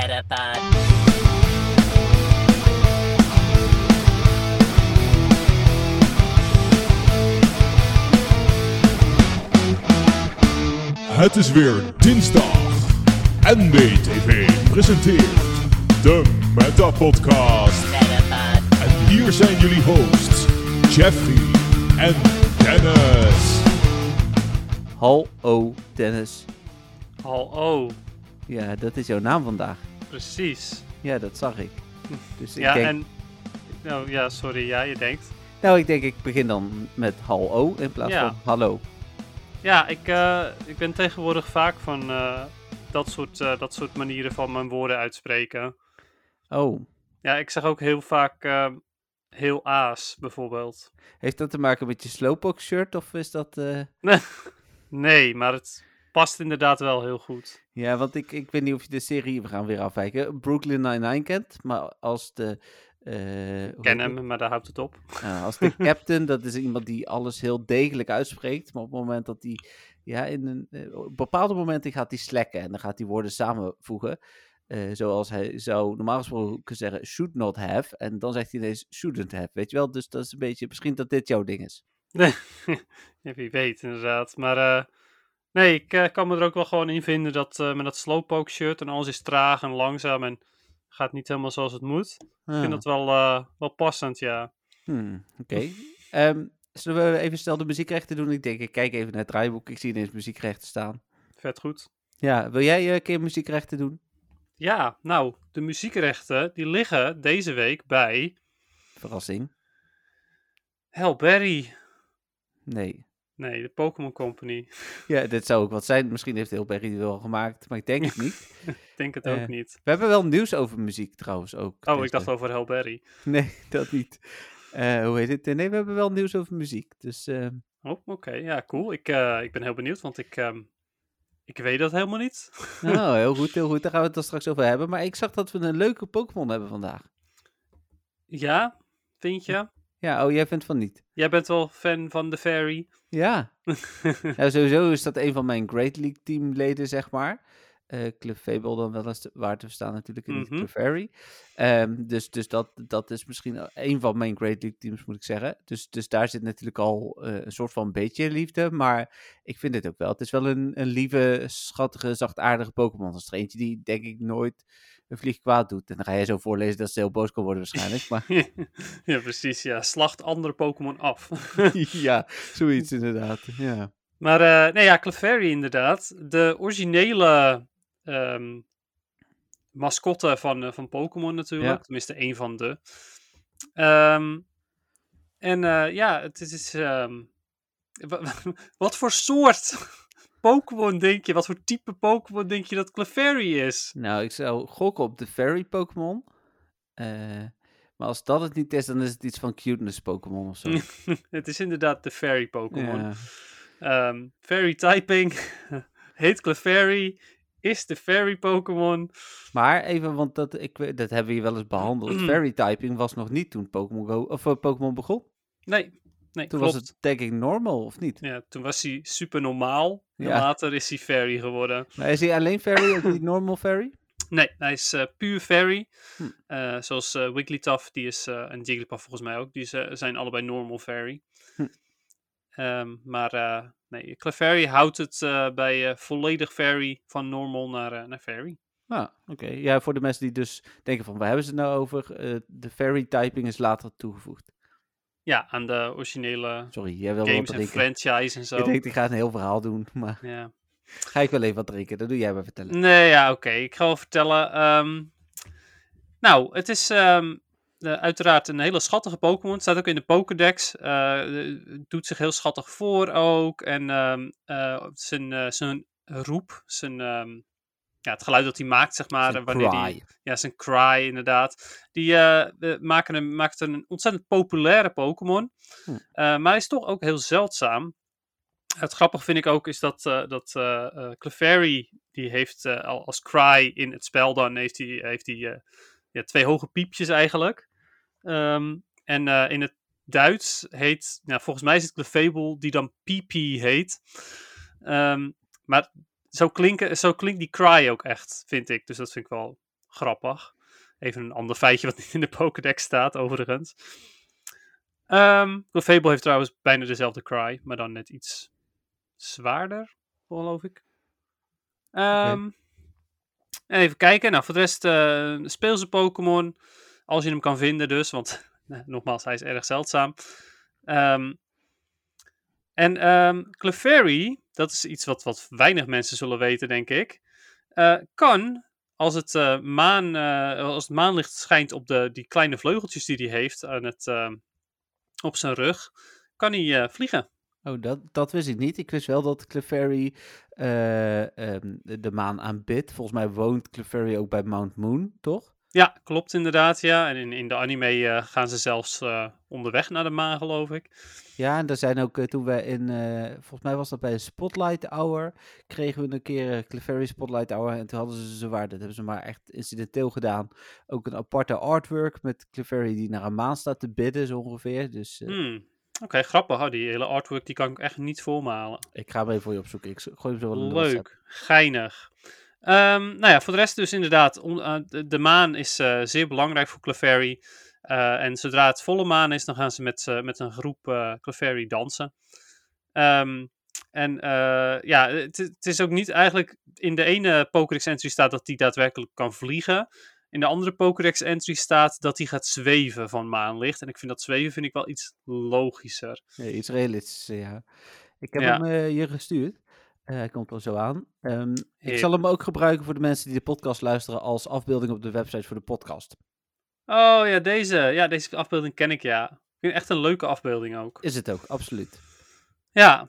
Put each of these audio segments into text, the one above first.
Metapod. Het is weer dinsdag. NBTV presenteert de Meta Podcast. Metapod. En hier zijn jullie hosts, Jeffrey en Dennis. Hallo Dennis. Hallo, Ja, dat is jouw naam vandaag. Precies. Ja, dat zag ik. Dus ik Ja, denk, en... Nou ja, sorry, ja, je denkt. nou, ik denk ik begin dan met hallo in plaats Ja. van hallo. Ja, ik, eh, ik ben tegenwoordig vaak van eh, dat, soort, eh, dat soort manieren van mijn woorden uitspreken. Oh, Ja, ik zeg ook heel vaak heel aas, bijvoorbeeld. heeft dat te maken met je slowpoke shirt of is dat... Nee, maar het past inderdaad wel heel goed. Ja, want ik, ik weet niet of je de serie, we gaan weer afwijken, Brooklyn Nine-Nine kent. Maar als de... Ik ken hem, maar daar houdt het op. Als de captain, dat is iemand die alles heel degelijk uitspreekt. Maar op het moment dat hij, ja, in een, eh, op bepaalde momenten gaat hij slacken. En dan gaat hij woorden samenvoegen. Eh, zoals hij zou normaal gesproken zeggen, should not have. En dan zegt hij ineens, shouldn't have. Weet je wel? Dus dat is een beetje, misschien dat dit jouw ding is. Ja, wie weet, inderdaad. Maar nee, ik eh, kan me er ook wel gewoon in vinden dat eh, met dat slowpoke shirt en alles is traag en langzaam en gaat niet helemaal zoals het moet. Ik vind Ah, dat wel, eh, wel passend, ja. hmm, Oké. Ehm, zullen we even snel de muziekrechten doen? Ik denk, ik kijk even naar het draaiboek. Ik zie ineens muziekrechten staan. Vet goed. Ja, wil jij een keer muziekrechten doen? Ja, nou, de muziekrechten die liggen deze week bij Verrassing. Hellberry. Nee. Nee, de Pokémon Company. Ja, dit zou ook wat zijn. Misschien heeft heel Berry die wel gemaakt, maar ik denk het niet. Ik denk het Eh, ook niet. We hebben wel nieuws over muziek trouwens ook. Oh, deze- ik dacht over Hellberry. Nee, dat niet. Eh, hoe heet het? Nee, we hebben wel nieuws over muziek. Dus eh, Oh, oké. Ja, cool. Ik, eh, ik ben heel benieuwd, want ik, ehm, ik weet dat helemaal niet. nou, heel goed, heel goed. Daar gaan we het dan straks over hebben. Maar ik zag dat we een leuke Pokémon hebben vandaag. Ja, vind je? Ja, oh, jij vindt van niet. Jij bent wel fan van de Fairy. Ja. ja, sowieso is dat een van mijn Great League teamleden, zeg maar. Eh Cliff Fable dan wel eens te- waar te verstaan natuurlijk en niet Mhm. Clefairy. Ehm dus dus dat, dat is misschien een van mijn Great League teams, moet ik zeggen. Dus, dus daar zit natuurlijk al eh, een soort van beetje liefde. Maar ik vind het ook wel. Het is wel een, een lieve, schattige, zachtaardige Pokémon. Dat is er eentje die denk ik nooit een vlieg kwaad doet. En dan ga jij zo voorlezen dat ze heel boos kan worden waarschijnlijk. Maar ja, precies. Ja, slacht andere Pokémon af. ja, zoiets inderdaad. Ja. maar eh, nee, ja, Clefairy inderdaad. De originele ehm, mascotte van, eh, van Pokémon natuurlijk. Ja. Tenminste, één van de. Ehm, en eh, ja, het is... ehm, wa- wa- wat voor soort Pokémon denk je? Wat voor type Pokémon denk je dat Clefairy is? Nou, ik zou gokken op de Fairy Pokémon. Eh, maar als dat het niet is, dan is het iets van cuteness Pokémon of zo. het is inderdaad de Fairy Pokémon. Ja. Ehm, fairy typing heet Clefairy, is de Fairy Pokémon. Maar even, want dat, ik, dat hebben we hier wel eens behandeld. Fairy typing was nog niet toen Pokémon Go of eh, Pokémon begon. Nee, nee Toen klopt. was het denk ik normal, of niet? Ja, toen was hij super normaal. En Ja. later is hij Fairy geworden. Maar is hij alleen Fairy of niet normal Fairy? Nee, hij is eh, puur Fairy. Hm. Eh, zoals eh, Wigglytuff die is, en Jigglypuff volgens mij ook. Die zijn allebei normal Fairy. Hm. Ehm, maar nee, Clefairy houdt het bij volledig Fairy van normal naar, naar Fairy. Ah, oké. Ja, voor de mensen die dus denken van, waar hebben ze het nou over? De Fairy typing is later toegevoegd. Ja, aan de originele Sorry, jij wil games en franchise en zo. Ik denk, ik ga een heel verhaal doen, maar Ja. ga ik wel even wat drinken. Dat doe jij maar vertellen. Nee, ja, oké. Ik ga wel vertellen. ehm, nou, het is ehm, eh, uiteraard een hele schattige Pokémon. Het staat ook in de Pokédex. Eh, doet zich heel schattig voor ook. En ehm, eh, zijn, zijn roep, zijn, ja, het geluid dat hij maakt, zeg maar. Zijn wanneer cry. Die, ja, zijn cry, inderdaad. Die eh, eh, maken hem, maakt een ontzettend populaire Pokémon. Hm. Eh, maar hij is toch ook heel zeldzaam. Het grappige vind ik ook is dat, eh dat eh eh, Clefairy, die heeft eh, al als cry in het spel dan, heeft hij heeft hij, eh, ja, twee hoge piepjes eigenlijk. Ehm, en eh, in het Duits heet, nou, volgens mij is het Clefable die dan PP heet. Ehm, maar zo, klinken, zo klinkt die cry ook echt, vind ik. Dus dat vind ik wel grappig. Even een ander feitje wat niet in de Pokédex staat, overigens. Um, Clefable heeft trouwens bijna dezelfde cry, maar dan net iets zwaarder, geloof ik. Um, En even kijken. Nou, voor de rest uh, speelse Pokémon. Als je hem kan vinden dus, want nogmaals, hij is erg zeldzaam. Um, en um, Clefairy, dat is iets wat, wat weinig mensen zullen weten, denk ik. Uh, kan, als het, uh, maan, uh, als het maanlicht schijnt op de, die kleine vleugeltjes die hij heeft aan het, ehm, op zijn rug, kan hij vliegen. Oh, dat, dat wist ik niet. Ik wist wel dat Clefairy um, de maan aanbidt. Volgens mij woont Clefairy ook bij Mount Moon, toch? Ja, klopt inderdaad, ja. En in, in de anime uh, gaan ze zelfs uh, onderweg naar de maan, geloof ik. Ja, en er zijn ook, uh, toen we in, volgens mij was dat bij een Spotlight Hour, kregen we een keer een Clefairy Spotlight Hour. En toen hadden ze ze waar, dat hebben ze maar echt incidenteel gedaan. Ook een aparte artwork met Clefairy die naar een maan staat te bidden, zo ongeveer. Dus, hmm. Oké, okay, grappig. Oh, die hele artwork die kan ik echt niet volmalen. Ik ga hem even voor je opzoeken. Ik gooi hem zo wel Leuk, geinig. Um, nou ja, voor de rest dus inderdaad, on, uh, de, de, maan is uh, zeer belangrijk voor Clefairy. Uh, en zodra het volle maan is, dan gaan ze met, met een groep Clefairy dansen. Um, en ja, het, het, is ook niet eigenlijk... In de ene Pokédex entry staat dat hij daadwerkelijk kan vliegen. In de andere Pokédex entry staat dat hij gaat zweven van maanlicht. En ik vind dat zweven vind ik wel iets logischer. Ja, iets realistischer, ja. Ik heb ja. hem je gestuurd. Uh, hij komt er zo aan. Um, ik zal hem ook gebruiken voor de mensen die de podcast luisteren als afbeelding op de website voor de podcast. Oh ja, deze, ja, deze afbeelding ken ik ja. Ik vind echt een leuke afbeelding ook. Is het ook, absoluut. Ja.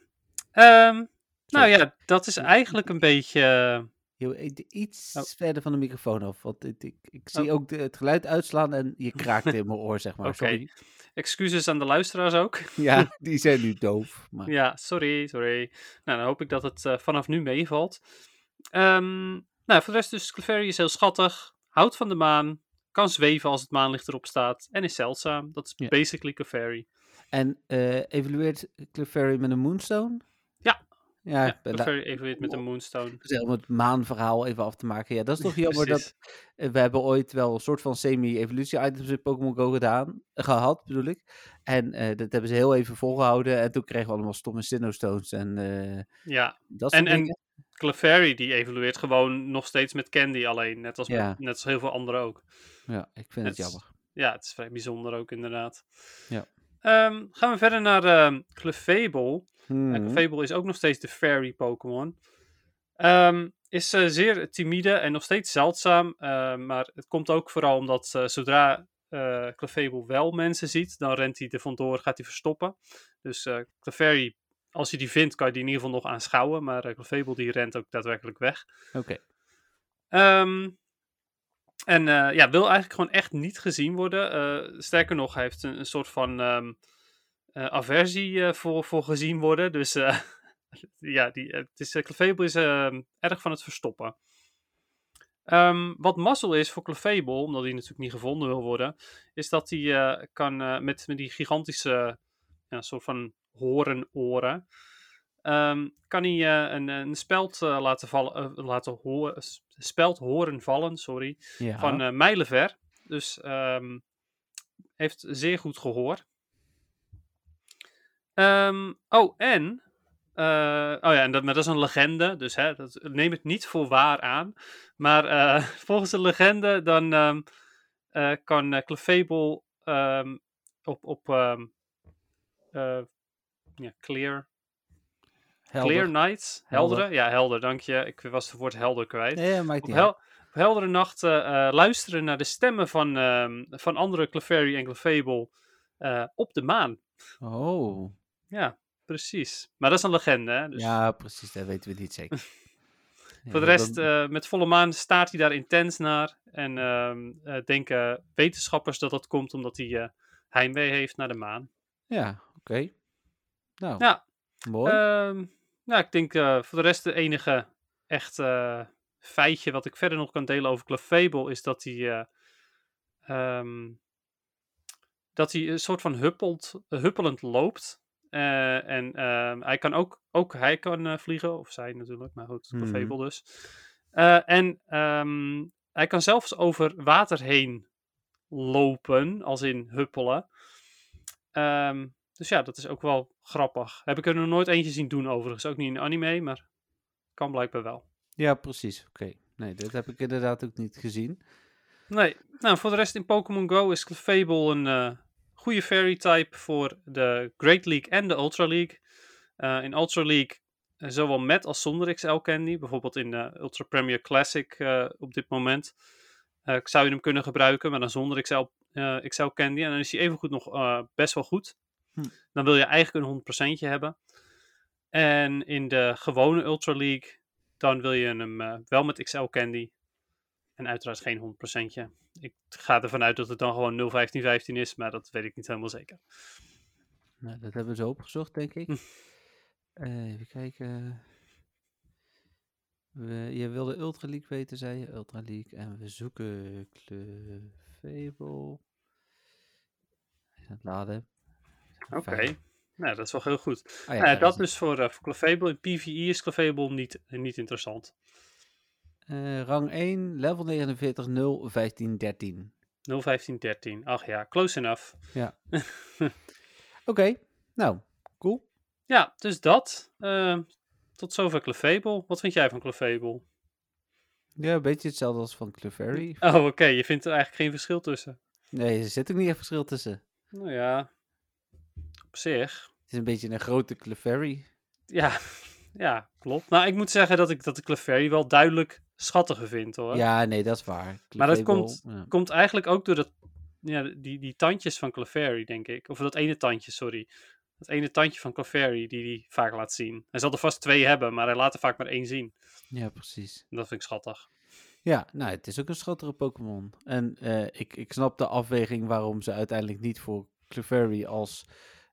Um, nou ja, dat is eigenlijk een beetje... Yo, iets oh. verder van de microfoon af, want ik, ik, ik zie oh. ook de, het geluid uitslaan en je kraakt in mijn oor, zeg maar. Oké. Okay. Excuses aan de luisteraars ook. Ja, die zijn nu doof. Maar... Ja, sorry, sorry. Nou, dan hoop ik dat het uh, vanaf nu meevalt. Um, nou, voor de rest dus, Clefairy is heel schattig, houdt van de maan, kan zweven als het maanlicht erop staat en is zeldzaam. Dat is ja. basically Clefairy. En uh, evalueert Clefairy met een Moonstone? Ja, ja, Clefairy evalueert met een Moonstone. Dus om het maanverhaal even af te maken. Ja, dat is toch jammer dat... We hebben ooit wel een soort van semi-evolutie-items in Pokémon Go gedaan, gehad, bedoel ik. En uh, dat hebben ze heel even volgehouden. En toen kregen we allemaal stomme Sinnoh-stones en uh, Ja, dat en, en Clefairy die evolueert gewoon nog steeds met Candy alleen. Net als, ja. met, net als heel veel anderen ook. Ja, ik vind het, het jammer. Ja, het is vrij bijzonder ook inderdaad. Ja. Um, gaan we verder naar uh, Clefable. Hmm. Is ook nog steeds de fairy Pokémon. Um, is uh, zeer timide en nog steeds zeldzaam. Uh, maar het komt ook vooral omdat uh, zodra uh, Clefable wel mensen ziet, dan rent hij er vandoor, gaat hij verstoppen. Dus uh, Clefairy, als je die vindt, kan je die in ieder geval nog aanschouwen. Maar Clefable die rent ook daadwerkelijk weg. Oké. Okay. Um, en ja, wil eigenlijk gewoon echt niet gezien worden. sterker nog, hij heeft een, een soort van um, aversie voor, voor gezien worden. Dus ja, die, het is, Clefable is ehm, erg van het verstoppen. Um, wat mazzel is voor Clefable, omdat hij natuurlijk niet gevonden wil worden, is dat hij uh, kan uh, met, met die gigantische ja, soort van horenoren, um, kan hij uh, een, een speld laten, vallen, laten horen, speld horen vallen, sorry, ja. van mijlenver. Dus um, heeft zeer goed gehoor. Oh, en uh, oh ja, en dat, maar dat is een legende, dus hè, dat, neem het niet voor waar aan. Maar uh, volgens de legende dan um, uh, kan Clefable um, op, op ja, Clear... Helder. Clear Nights? Heldere? Ja, helder, dank je. Ik was het woord helder kwijt. Ja, maakt op, hel op heldere nachten luisteren naar de stemmen van, van andere Clefairy en Clefable op de maan. Oh. Ja, Precies. Maar dat is een legende, hè? Dus... Ja, precies. Dat weten we niet zeker. Voor de rest, uh, met volle maan staat hij daar intens naar. En uh, denken wetenschappers dat dat komt omdat hij uh, heimwee heeft naar de maan. Ja, oké. Okay. Nou, ja. mooi. Nou, ik denk voor de rest de enige echt feitje wat ik verder nog kan delen over Clefable is dat hij... Um, dat hij een soort van huppelt, huppelend loopt. Uh, en uh, hij kan ook, ook hij kan uh, vliegen, of zij natuurlijk, maar goed, mm. Fable dus. en um, hij kan zelfs over water heen lopen, als in huppelen. Ehm, dus ja, dat is ook wel grappig. Heb ik er nog nooit eentje zien doen overigens. Ook niet in anime, maar kan blijkbaar wel. Ja, precies. Oké. Nee, dat heb ik inderdaad ook niet gezien. Nee, nou voor de rest in Pokémon Go is Clefable een eh, goede fairy type voor de Great League en de Ultra League. Eh, in Ultra League eh, zowel met als zonder XL Candy. Bijvoorbeeld in de Ultra Premier Classic eh, op dit moment. eh, zou je hem kunnen gebruiken, maar dan zonder XL, eh, XL Candy. En dan is hij evengoed nog eh, best wel goed. Hm. Dan wil je eigenlijk een 100% hebben. En in de gewone Ultra League, dan wil je hem eh, wel met XL Candy. En uiteraard geen 100%. Ik ga ervan uit dat het dan gewoon 01515 is, maar dat weet ik niet helemaal zeker. Nou, dat hebben we zo opgezocht, denk ik. Hm. Eh, even kijken. We, je wilde Ultra League weten, zei je. Ultra League. En we zoeken Clefable. Hij is aan het laden. Oké, nou dat is wel heel goed. Ja, ja, daar dat is dus voor, uh, voor Clefable. In PvE is Clefable niet, niet interessant. Eh, rang 1, level 49, 0, 15, 13. 01513. Ach ja, close enough. Oké, nou, cool. Ja, dus dat. Ehm, tot zover Clefable. Wat vind jij van Clefable? Ja, een beetje hetzelfde als van Clefairy. Oh, oké. Je vindt er eigenlijk geen verschil tussen. Nee, er zit ook niet echt verschil tussen. Nou ja, op zich. Het is een beetje een grote Clefairy. Ja, ja klopt. Nou, ik moet zeggen dat ik dat de Clefairy wel duidelijk schattiger vind hoor. Ja, nee, dat is waar. Maar dat komt- ja. Komt eigenlijk ook door dat, ja, die, die tandjes van Clefairy, denk ik. Of dat ene tandje, sorry. Dat ene tandje van Clefairy die hij vaak laat zien. Hij zal er vast twee hebben, maar hij laat er vaak maar één zien. Ja, precies. En dat vind ik schattig. Ja, nou, het is ook een schattige Pokémon. En eh, ik, ik snap de afweging waarom ze uiteindelijk niet voor Clefairy als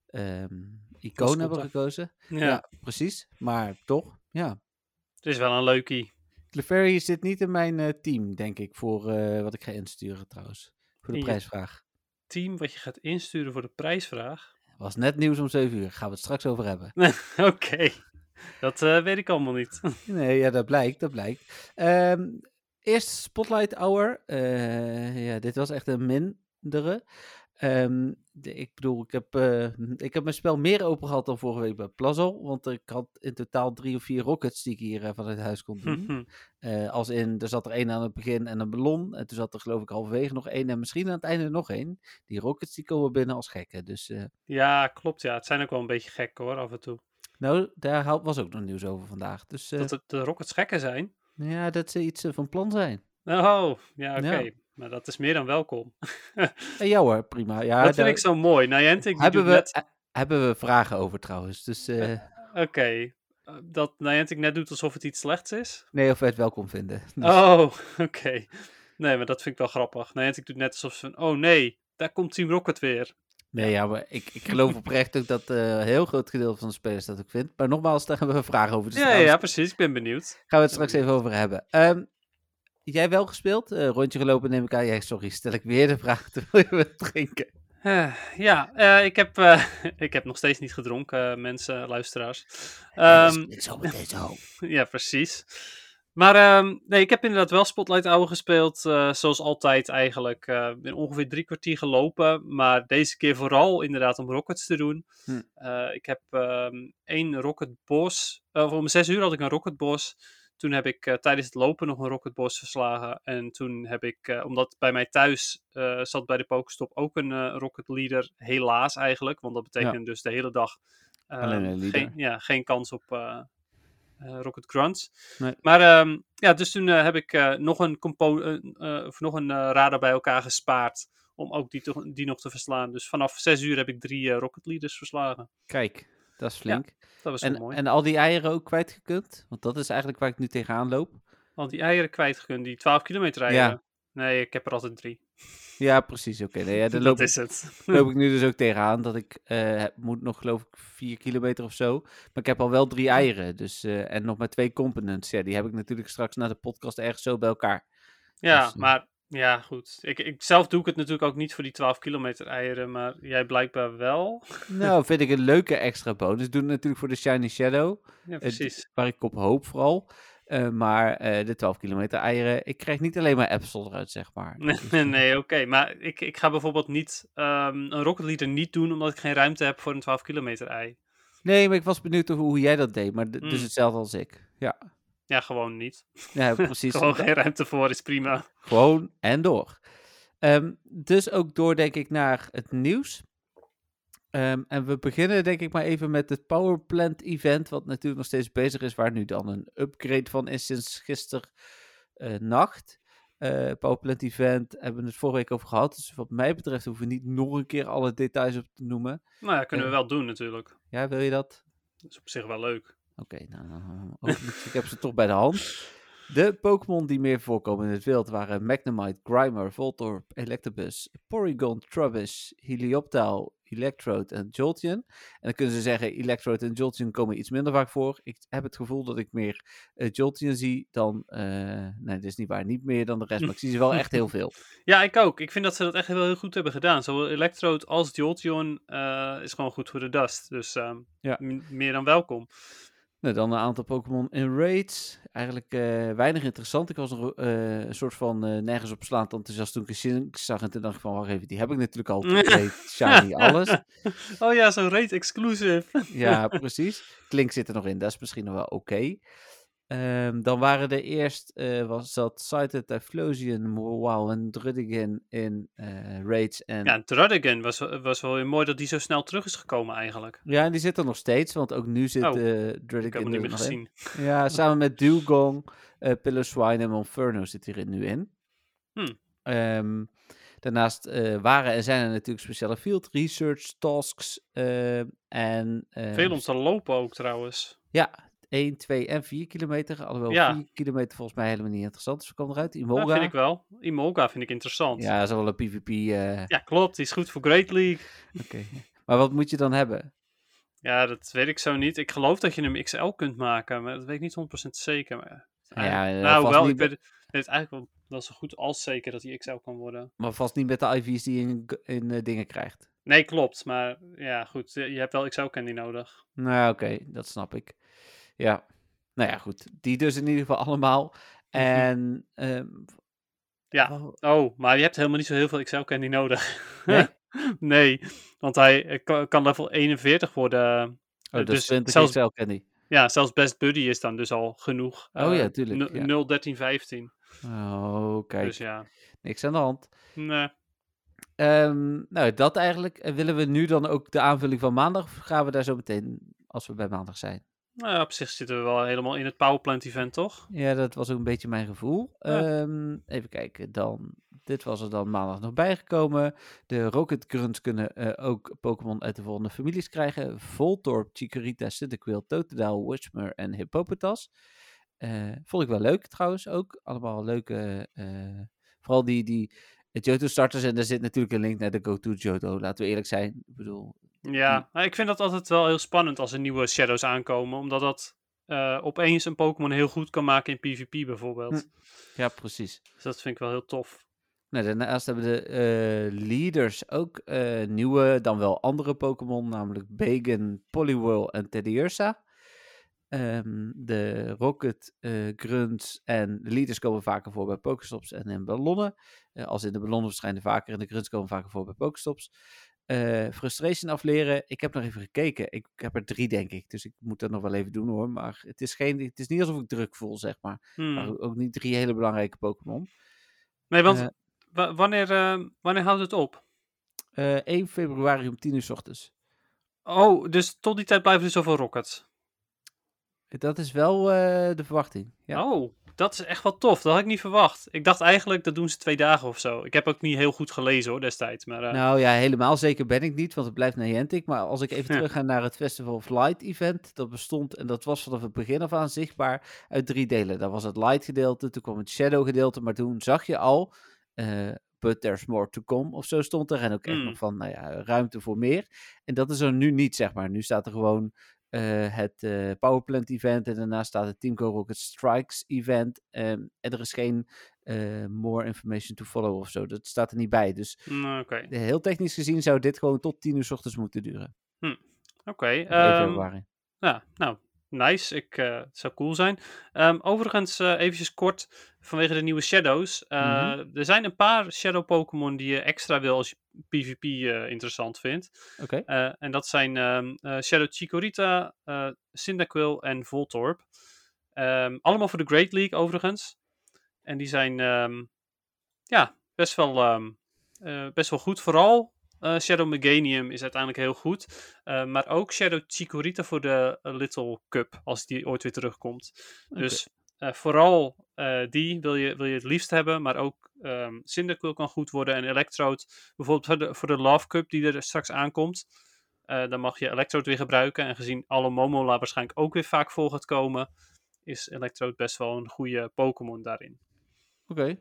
ehm, icoon hebben gekozen. Ja, Ja. precies. Maar toch, ja. het is wel een leukie. Clefairy zit niet in mijn eh, team, denk ik, voor eh, wat ik ga insturen trouwens. Voor de In prijsvraag. Team wat je gaat insturen voor de prijsvraag. Was net nieuws om 7 uur. Gaan we het straks over hebben. Oké, dat eh, weet ik allemaal niet. Nee, ja, dat blijkt, dat blijkt. Ehm, eerst Spotlight Hour. Ja, dit was echt een mindere. Ehm, de- ik bedoel, ik heb, eh, ik heb mijn spel meer open gehad dan vorige week bij Plazzle. Want ik had in totaal drie of vier rockets die ik hier eh, vanuit huis kon doen. Eh, als in, er zat er één aan het begin en een ballon. En toen zat er geloof ik halverwege nog één en misschien aan het einde nog één. Die rockets die komen binnen als gekken. Dus ja, klopt. Ja, het zijn ook wel een beetje gek hoor, af en toe. nou, daar was ook nog nieuws over vandaag. Dus Dat de, de rockets gekken zijn. ja, dat ze iets van plan zijn. Oh, ja, oké. Ja. Maar dat is meer dan welkom. Eh, ja hoor, prima. Ja, dat vind ik zo mooi. Niantic hebben we, net... eh, hebben we vragen over trouwens. Dus eh, Oké. Eh, Dat Niantic net doet alsof het iets slechts is? nee, of we het welkom vinden. Dus- Oh, oké. Nee, maar dat vind ik wel grappig. Niantic doet net alsof ze van... Oh nee, daar komt Team Rocket weer. Nee, ja, maar ik, ik geloof oprecht ook dat een heel groot gedeelte van de spelers dat ook vindt. Maar nogmaals, daar hebben we vragen over. Dus ja, ja, precies. Ik ben benieuwd. gaan we het straks even over hebben. Ehm, jij wel gespeeld? Eh, rondje gelopen neem ik aan. Ja, sorry, stel ik weer de vraag terwijl je drinken. Eh, ja, eh, ik, heb, ik heb nog steeds niet gedronken, mensen, luisteraars. Ik zo ja, precies. Maar ehm, nee, ik heb inderdaad wel Spotlight Hour gespeeld. zoals altijd eigenlijk. Ik ben ongeveer drie kwartier gelopen. Maar deze keer vooral inderdaad om rockets te doen. Hm. Ik heb ehm één rocket boss. of om zes uur had ik een rocket boss. Toen heb ik eh, tijdens het lopen nog een rocket boss verslagen. En toen heb ik, eh, omdat bij mij thuis eh, zat bij de Pokestop ook een rocket leader. Helaas eigenlijk. Want dat betekent dus de hele dag Alleen een leader. geen, ja, geen kans op rocket grunts. Nee. Maar ehm, ja, dus toen heb ik nog een, of nog een radar bij elkaar gespaard. Om ook die, die nog te verslaan. Dus vanaf zes uur heb ik drie rocket leaders verslagen. Kijk, dat is flink. Dat was en, mooi. en al die eieren ook kwijtgekund? Want dat is eigenlijk waar ik nu tegenaan loop. Al die eieren kwijtgekund, die 12 kilometer eieren. Nee, ik heb er altijd drie. Ja, precies. Oké, nee, ja, dat loop, ik, is het. loop ik nu dus ook tegenaan. Dat ik eh, moet nog geloof ik vier kilometer of zo. Maar ik heb al wel drie eieren. Dus, eh, en nog maar twee components. Ja, die heb ik natuurlijk straks na de podcast ergens zo bij elkaar. Ja, Dus, eh, maar ja, goed. Ik, ik, zelf doe ik het natuurlijk ook niet voor die 12 kilometer eieren, maar jij blijkbaar wel. Nou, vind ik een leuke extra bonus. Doe het natuurlijk voor de Shiny Shadow. Ja, eh, precies. waar ik op hoop vooral. Eh, maar eh, de 12 kilometer eieren, ik krijg niet alleen maar Apple eruit, zeg maar. Nee, nee oké. Maar ik, ik ga bijvoorbeeld niet ehm, een Rocket Leader niet doen omdat ik geen ruimte heb voor een 12 kilometer ei. Nee, maar ik was benieuwd hoe, jij dat deed. Maar dus Mm. hetzelfde als ik. Ja, Ja, gewoon niet. ja precies. Gewoon geen ruimte voor is prima. Gewoon en door. Ehm, dus ook door, denk ik, naar het nieuws. Ehm, en we beginnen, denk ik, maar even met het Powerplant event, wat natuurlijk nog steeds bezig is, waar nu dan een upgrade van is sinds gisteren eh, nacht. Eh Powerplant event hebben we het vorige week over gehad. Dus wat mij betreft hoeven we niet nog een keer alle details op te noemen. Nou ja, kunnen we Ja. wel doen natuurlijk. Ja, wil je dat? Dat is op zich wel leuk. Oké, nou, nou, ik heb ze toch bij de hand. De Pokémon die meer voorkomen in het wild waren Magnemite, Grimer, Voltorb, Electabuzz, Porygon, Trubbish, Helioptile, Electrode en Jolteon. En dan kunnen ze zeggen, Electrode en Jolteon komen iets minder vaak voor. Ik heb het gevoel dat ik meer eh, Jolteon zie dan... eh, nee, dat is niet waar. Niet meer dan de rest, maar ik zie ze wel echt heel veel. Ja, ik ook. Ik vind dat ze dat echt heel, heel goed hebben gedaan. Zowel Electrode als Jolteon eh, is gewoon goed voor de dust. Dus ehm, Ja. meer dan welkom. Nou, dan een aantal Pokémon in raids. Eigenlijk eh, weinig interessant. Ik was er eh, een soort van eh, nergens op slaand enthousiast toen ik een Shinx zag. En toen dacht ik van, wacht even, die heb ik natuurlijk al. Compleet, shiny, alles. Oh ja, zo'n raid exclusive. Ja, precies. Klink zit er nog in, dat is misschien nog wel oké. Ehm, dan waren er eerst, eh, was dat Sighted, Typhlosion, wow en Druddigan in eh, raids. En Ja, Druddigan was, was wel weer mooi dat die zo snel terug is gekomen eigenlijk. Ja, en die zit er nog steeds, want ook nu zit Oh, eh Ik Druddigan heb hem niet meer nog in. gezien. Ja, samen met Dugong, eh Pillow en Monferno zit hierin nu in. Hmm. Ehm, daarnaast eh, waren en zijn er natuurlijk speciale field research tasks. eh, en, eh, Veel om te lopen ook trouwens. Ja, 1, 2 en 4 kilometer. Alhoewel Ja. 4 kilometer volgens mij helemaal niet interessant is. Dus kwam eruit. Dat Imolga. vind ik wel. Imolga vind ik interessant. Ja, Ja, dat is wel een PvP. eh, klopt. Die is goed voor Great League. oké. Maar wat moet je dan hebben? Ja, dat weet ik zo niet. Ik geloof dat je hem XL kunt maken, maar dat weet ik niet 100% zeker. Maar... Ja, eh, nou, wel, niet ik weet, eigenlijk wel, zo goed als zeker dat hij XL kan worden. Maar vast niet met de IV's die je in, in eh, dingen krijgt. Nee, klopt. Maar ja, goed. Je hebt wel XL candy nodig. Nou, oké, dat snap ik. Ja, nou ja, goed. Die dus in ieder geval allemaal. En, ehm, Ja. oh, Oh, maar je hebt helemaal niet zo heel veel XL candy nodig. Nee? nee, want hij eh, kan, level 41 worden. oh, dat dus is 20 zelfs- XL candy. Ja, zelfs Best Buddy is dan dus al genoeg. Oh ja, Eh, tuurlijk, nu- ja. 0, 13, 15. Oh, kijk, Dus ja. niks aan de hand. Nee. Ehm, nou, dat eigenlijk. En willen we nu dan ook de aanvulling van maandag? Of gaan we daar zo meteen, als we bij maandag zijn? Nou, op zich zitten we wel helemaal in het Powerplant event, toch? Ja, dat was ook een beetje mijn gevoel. Ja. Ehm, even kijken, dan. Dit was er dan maandag nog bijgekomen. De Rocket Grunts kunnen eh, ook Pokémon uit de volgende families krijgen. Voltorb, Chikorita, Cyndaquil, Totodile, Whisper en Hippopotas. Eh, vond ik wel leuk trouwens ook. Allemaal leuke, eh, vooral die, die Johto starters. En er zit natuurlijk een link naar de GoTo Johto, laten we eerlijk zijn. Ik bedoel, Ja, maar ik vind dat altijd wel heel spannend als er nieuwe Shadows aankomen. Omdat dat eh, opeens een Pokémon heel goed kan maken in PvP bijvoorbeeld. Hm. ja precies. Dus dat vind ik wel heel tof. Nou, daarnaast hebben de eh, leaders ook eh, nieuwe, dan wel andere Pokémon, namelijk Bagon, Poliwhirl en Teddiursa. Ehm, de Rocket, eh, Grunts en de leaders komen vaker voor bij Pokestops en in ballonnen. Als in de ballonnen verschijnen vaker en de Grunts komen vaker voor bij Pokestops. Eh, frustration afleren. Ik heb nog even gekeken. Ik heb er drie, denk ik. Dus ik moet dat nog wel even doen hoor. Maar het is, geen, het is niet alsof ik druk voel, zeg maar. Hmm. Maar ook niet drie hele belangrijke Pokémon. Nee, want Eh, wa- wanneer, eh, wanneer houdt het op? Eh 1 februari om 10 uur s ochtends. Oh, dus tot die tijd blijven er zoveel rockets. Dat is wel de verwachting. Ja. Oh, dat is echt wel tof. Dat had ik niet verwacht. Ik dacht eigenlijk, dat doen ze twee dagen of zo. Ik heb ook niet heel goed gelezen hoor, destijds. Maar eh, Nou ja, helemaal zeker ben ik niet, want het blijft Niantic. Maar als ik even Ja. terug ga naar het Festival of Light event, dat bestond, en dat was vanaf het begin af aan zichtbaar, uit drie delen. Dat was het Light gedeelte, toen kwam het Shadow gedeelte, maar toen zag je al, eh, but there's more to come, of zo stond er. En ook echt Hmm. nog van, nou ja, ruimte voor meer. En dat is er nu niet, zeg maar. Nu staat er gewoon eh, het eh, Powerplant event en daarna staat het Team Rocket Strikes event. ehm, en er is geen eh, more information to follow of zo. Dat staat er niet bij. Dus mm, heel technisch gezien zou dit gewoon tot 10 uur s ochtends moeten duren. Oké, 1 ehm, ja, nou, nice. Ik, eh, het zou cool zijn. Ehm, overigens, eh eventjes kort, vanwege de nieuwe Shadows. eh, Mhm. Er zijn een paar Shadow Pokémon die je extra wil als je PvP interessant vindt. Oké. En dat zijn ehm, eh, Shadow Chikorita, Cyndaquil en Voltorb. Ehm, allemaal voor de Great League overigens. En die zijn ja, best wel, best wel goed. Vooral eh, Shadow Meganium is uiteindelijk heel goed. Eh, maar ook Shadow Chikorita voor de eh, Little Cup, als die ooit weer terugkomt. Dus vooral die wil je, wil je het liefst hebben. Maar ook ehm Cyndaquil kan goed worden. En Electrode, bijvoorbeeld voor de, voor de Love Cup die er straks aankomt. dan mag je Electrode weer gebruiken. En gezien alle Momola waarschijnlijk ook weer vaak vol gaat komen, is Electrode best wel een goede Pokémon daarin. Oké.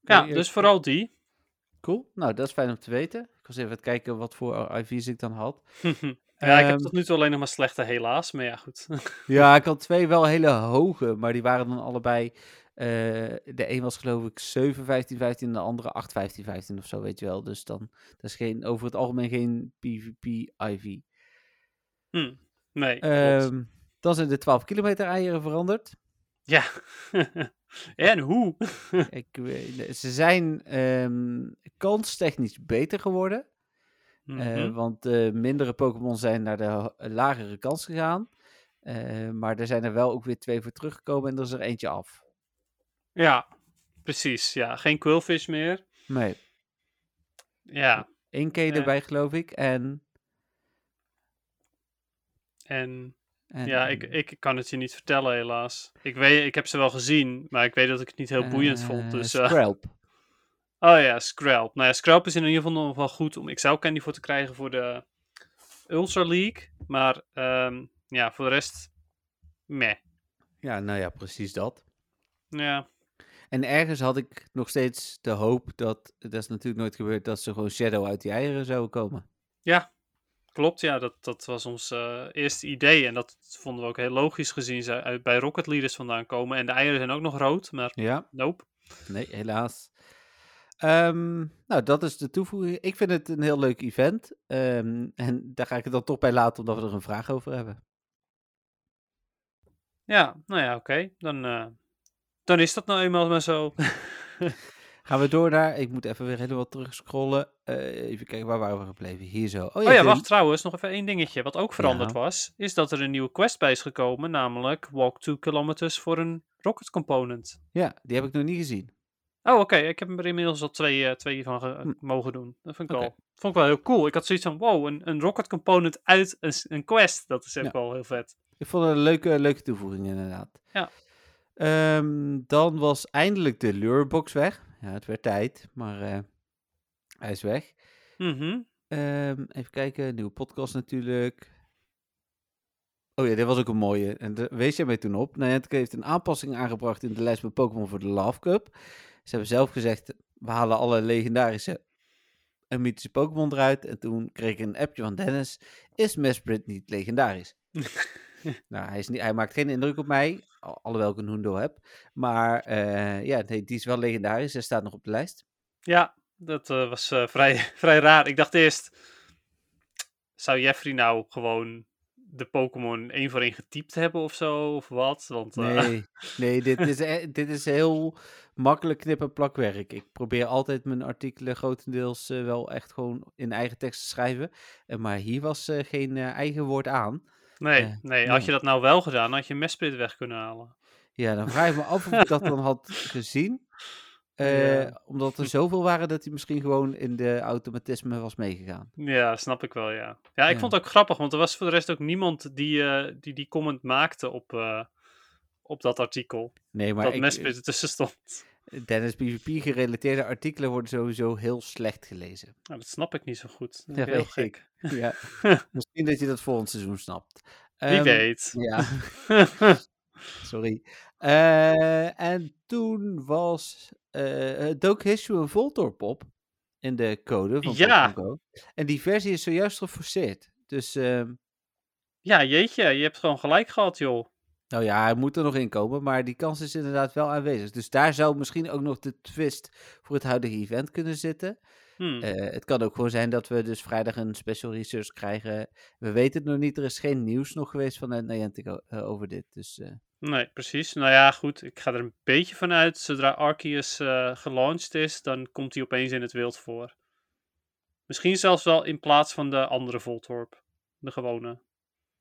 Ja, dus vooral die. Cool. Nou, dat is fijn om te weten. Ik was even aan het kijken wat voor IV's ik dan had. ja, ik heb Ehm, tot nu toe alleen nog maar slechte, helaas. Maar ja, goed. Ja, ik had twee wel hele hoge, maar die waren dan allebei. eh, de een was geloof ik 7, 15, 15 en de andere 8, 15, 15 of zo, weet je wel. Dus dan, dat is geen, over het algemeen geen PvP-IV. Hm, nee. Ehm dan zijn de 12 kilometer eieren veranderd. Ja. en hoe? ik, ze zijn ehm kanstechnisch beter geworden. Eh, Mhm. want mindere Pokémon zijn naar de lagere kans gegaan. Eh, maar er zijn er wel ook weer twee voor teruggekomen en er is er eentje af. Ja, precies. Ja, geen Quillfish meer. Nee, Ja, één K Eh. erbij geloof ik. En, en en ja, ik, ik kan het je niet vertellen, helaas. Ik, weet, ik heb ze wel gezien, maar ik weet dat ik het niet heel boeiend vond. eh, Dus, eh, oh ja, Scrap. Nou ja, is in ieder geval nog wel goed om XL Candy voor te krijgen voor de Ultra League. Maar ehm, ja, voor de rest, meh. Ja, nou ja, precies dat. Ja, En ergens had ik nog steeds de hoop dat, dat is natuurlijk nooit gebeurd, dat ze gewoon Shadow uit die eieren zouden komen. Ja, klopt. Ja, dat, dat was ons eh, eerste idee. En dat vonden we ook heel logisch gezien ze uit, bij Rocket Leaders vandaan komen. En de eieren zijn ook nog rood, maar Ja, nope. nee, helaas. Ehm, nou, dat is de toevoeging. Ik vind het een heel leuk event. Ehm, en daar ga ik het dan toch bij laten, omdat we er een vraag over hebben. Ja, nou ja, oké. Dan, eh, dan is dat nou eenmaal maar zo. Gaan we door naar, ik moet even weer helemaal terug scrollen. Eh, even kijken, waar waren we gebleven? Hier zo. Oh Oh ja, de- wacht trouwens, nog even één dingetje. Wat ook veranderd Ja. was, is dat er een nieuwe quest bij is gekomen, namelijk Walk 2 kilometers voor een rocket component. Ja, die heb ik nog niet gezien. Oh, oké. Ik heb er inmiddels al twee, eh, twee van Hm. mogen doen. Dat vond ik, wel, vond ik wel heel cool. Ik had zoiets van, wow, een, een rocket component uit een, een quest. Dat is Ja. wel heel vet. Ik vond het een leuke, leuke toevoeging inderdaad. Ja. Ehm, dan was eindelijk de lurebox weg. Ja, het werd tijd, maar eh, hij is weg. Mhm. Ehm, even kijken, nieuwe podcast natuurlijk. Oh ja, dit was ook een mooie. En daar wees jij mij toen op. Niantic heeft een aanpassing aangebracht in de lijst met Pokémon voor de Love Cup. Ze hebben zelf gezegd, we halen alle legendarische en mythische Pokémon eruit. En toen kreeg ik een appje van Dennis. Is Mesprit niet legendarisch? nou, hij, is niet, hij maakt geen indruk op mij, al- alhoewel ik een Hundo heb. Maar eh, ja, nee, die is wel legendarisch. Hij staat nog op de lijst. Ja, dat eh, was eh, vrij, vrij raar. Ik dacht eerst, zou Jeffrey nou gewoon de Pokémon één voor één getypt hebben of zo, of wat? Want, Nee, nee dit, is, e- dit is heel makkelijk knip- en plakwerk. Ik probeer altijd mijn artikelen grotendeels wel echt gewoon in eigen tekst te schrijven. Eh, maar hier was geen eigen woord aan. Nee, nee, had je dat nou wel gedaan, had je Mesprit weg kunnen halen. Ja, dan vraag ik me af of ik dat dan had gezien. Eh, Ja. Omdat er zoveel waren dat hij misschien gewoon in de automatisme was meegegaan. Ja, snap ik wel, ja. Ja, ik Ja. vond het ook grappig, want er was voor de rest ook niemand die eh, die, die comment maakte op, eh, op dat artikel. Nee, maar dat ik, Mesprit ertussen stond. Dennis PvP gerelateerde artikelen worden sowieso heel slecht gelezen. Nou, dat snap ik niet zo goed. Dat Ja, is heel ik. gek. Ja, misschien dat je dat volgend seizoen snapt. Wie Ehm, weet. Ja, sorry. Eh, en toen was uh, dook Hissue een Voltorb op in de code van Ja. Go. En die versie is zojuist geforceerd. Dus ehm, ja, jeetje, je hebt gewoon gelijk gehad, joh. Nou ja, hij moet er nog in komen, maar die kans is inderdaad wel aanwezig. Dus daar zou misschien ook nog de twist voor het huidige event kunnen zitten. Hmm. Eh, het kan ook gewoon zijn dat we dus vrijdag een special research krijgen. We weten het nog niet, er is geen nieuws nog geweest vanuit Niantic eh, over dit. Dus eh, Nee, precies. Nou ja, goed. Ik ga er een beetje van uit. Zodra Arceus gelaunched is, dan komt hij opeens in het wild voor. Misschien zelfs wel in plaats van de andere Voltorb. De gewone.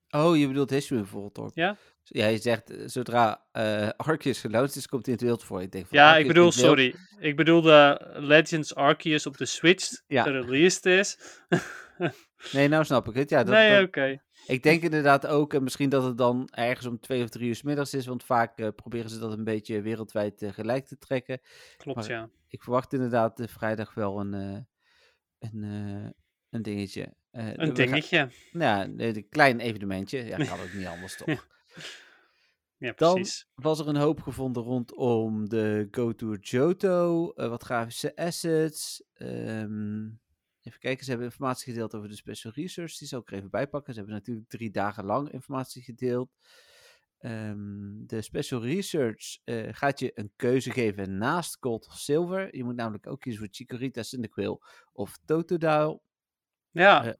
Oh, je bedoelt History of Voltorb? Ja? Ja, je zegt eh, zodra eh Arceus gelaunched is, komt hij in het wild voor. Ik denk van, Ja, Arceus ik bedoel, sorry. Ik bedoelde Legends Arceus op de Switch Ja. gereleased is. Nee, nou snap ik het. Ja, dat, nee, oké. Ik denk inderdaad ook, en misschien dat het dan ergens om twee of drie uur 's middags is, want vaak eh, proberen ze dat een beetje wereldwijd eh, gelijk te trekken. Klopt, maar- ja. Ik verwacht inderdaad vrijdag wel een, een, een dingetje. Eh, Een gaan- dingetje. Nou, ja, een klein evenementje. Ja, kan ook niet anders toch? Ja, Dan precies. was er een hoop gevonden rondom de Go Tour Johto, eh, wat grafische assets. ehm, even kijken, ze hebben informatie gedeeld over de special research. Die zal ik er even bijpakken. Ze hebben natuurlijk drie dagen lang informatie gedeeld. Ehm, de special research eh, gaat je een keuze geven naast Gold of Silver. Je moet namelijk ook kiezen voor Chikorita, Cyndaquil of Totodile. Ja,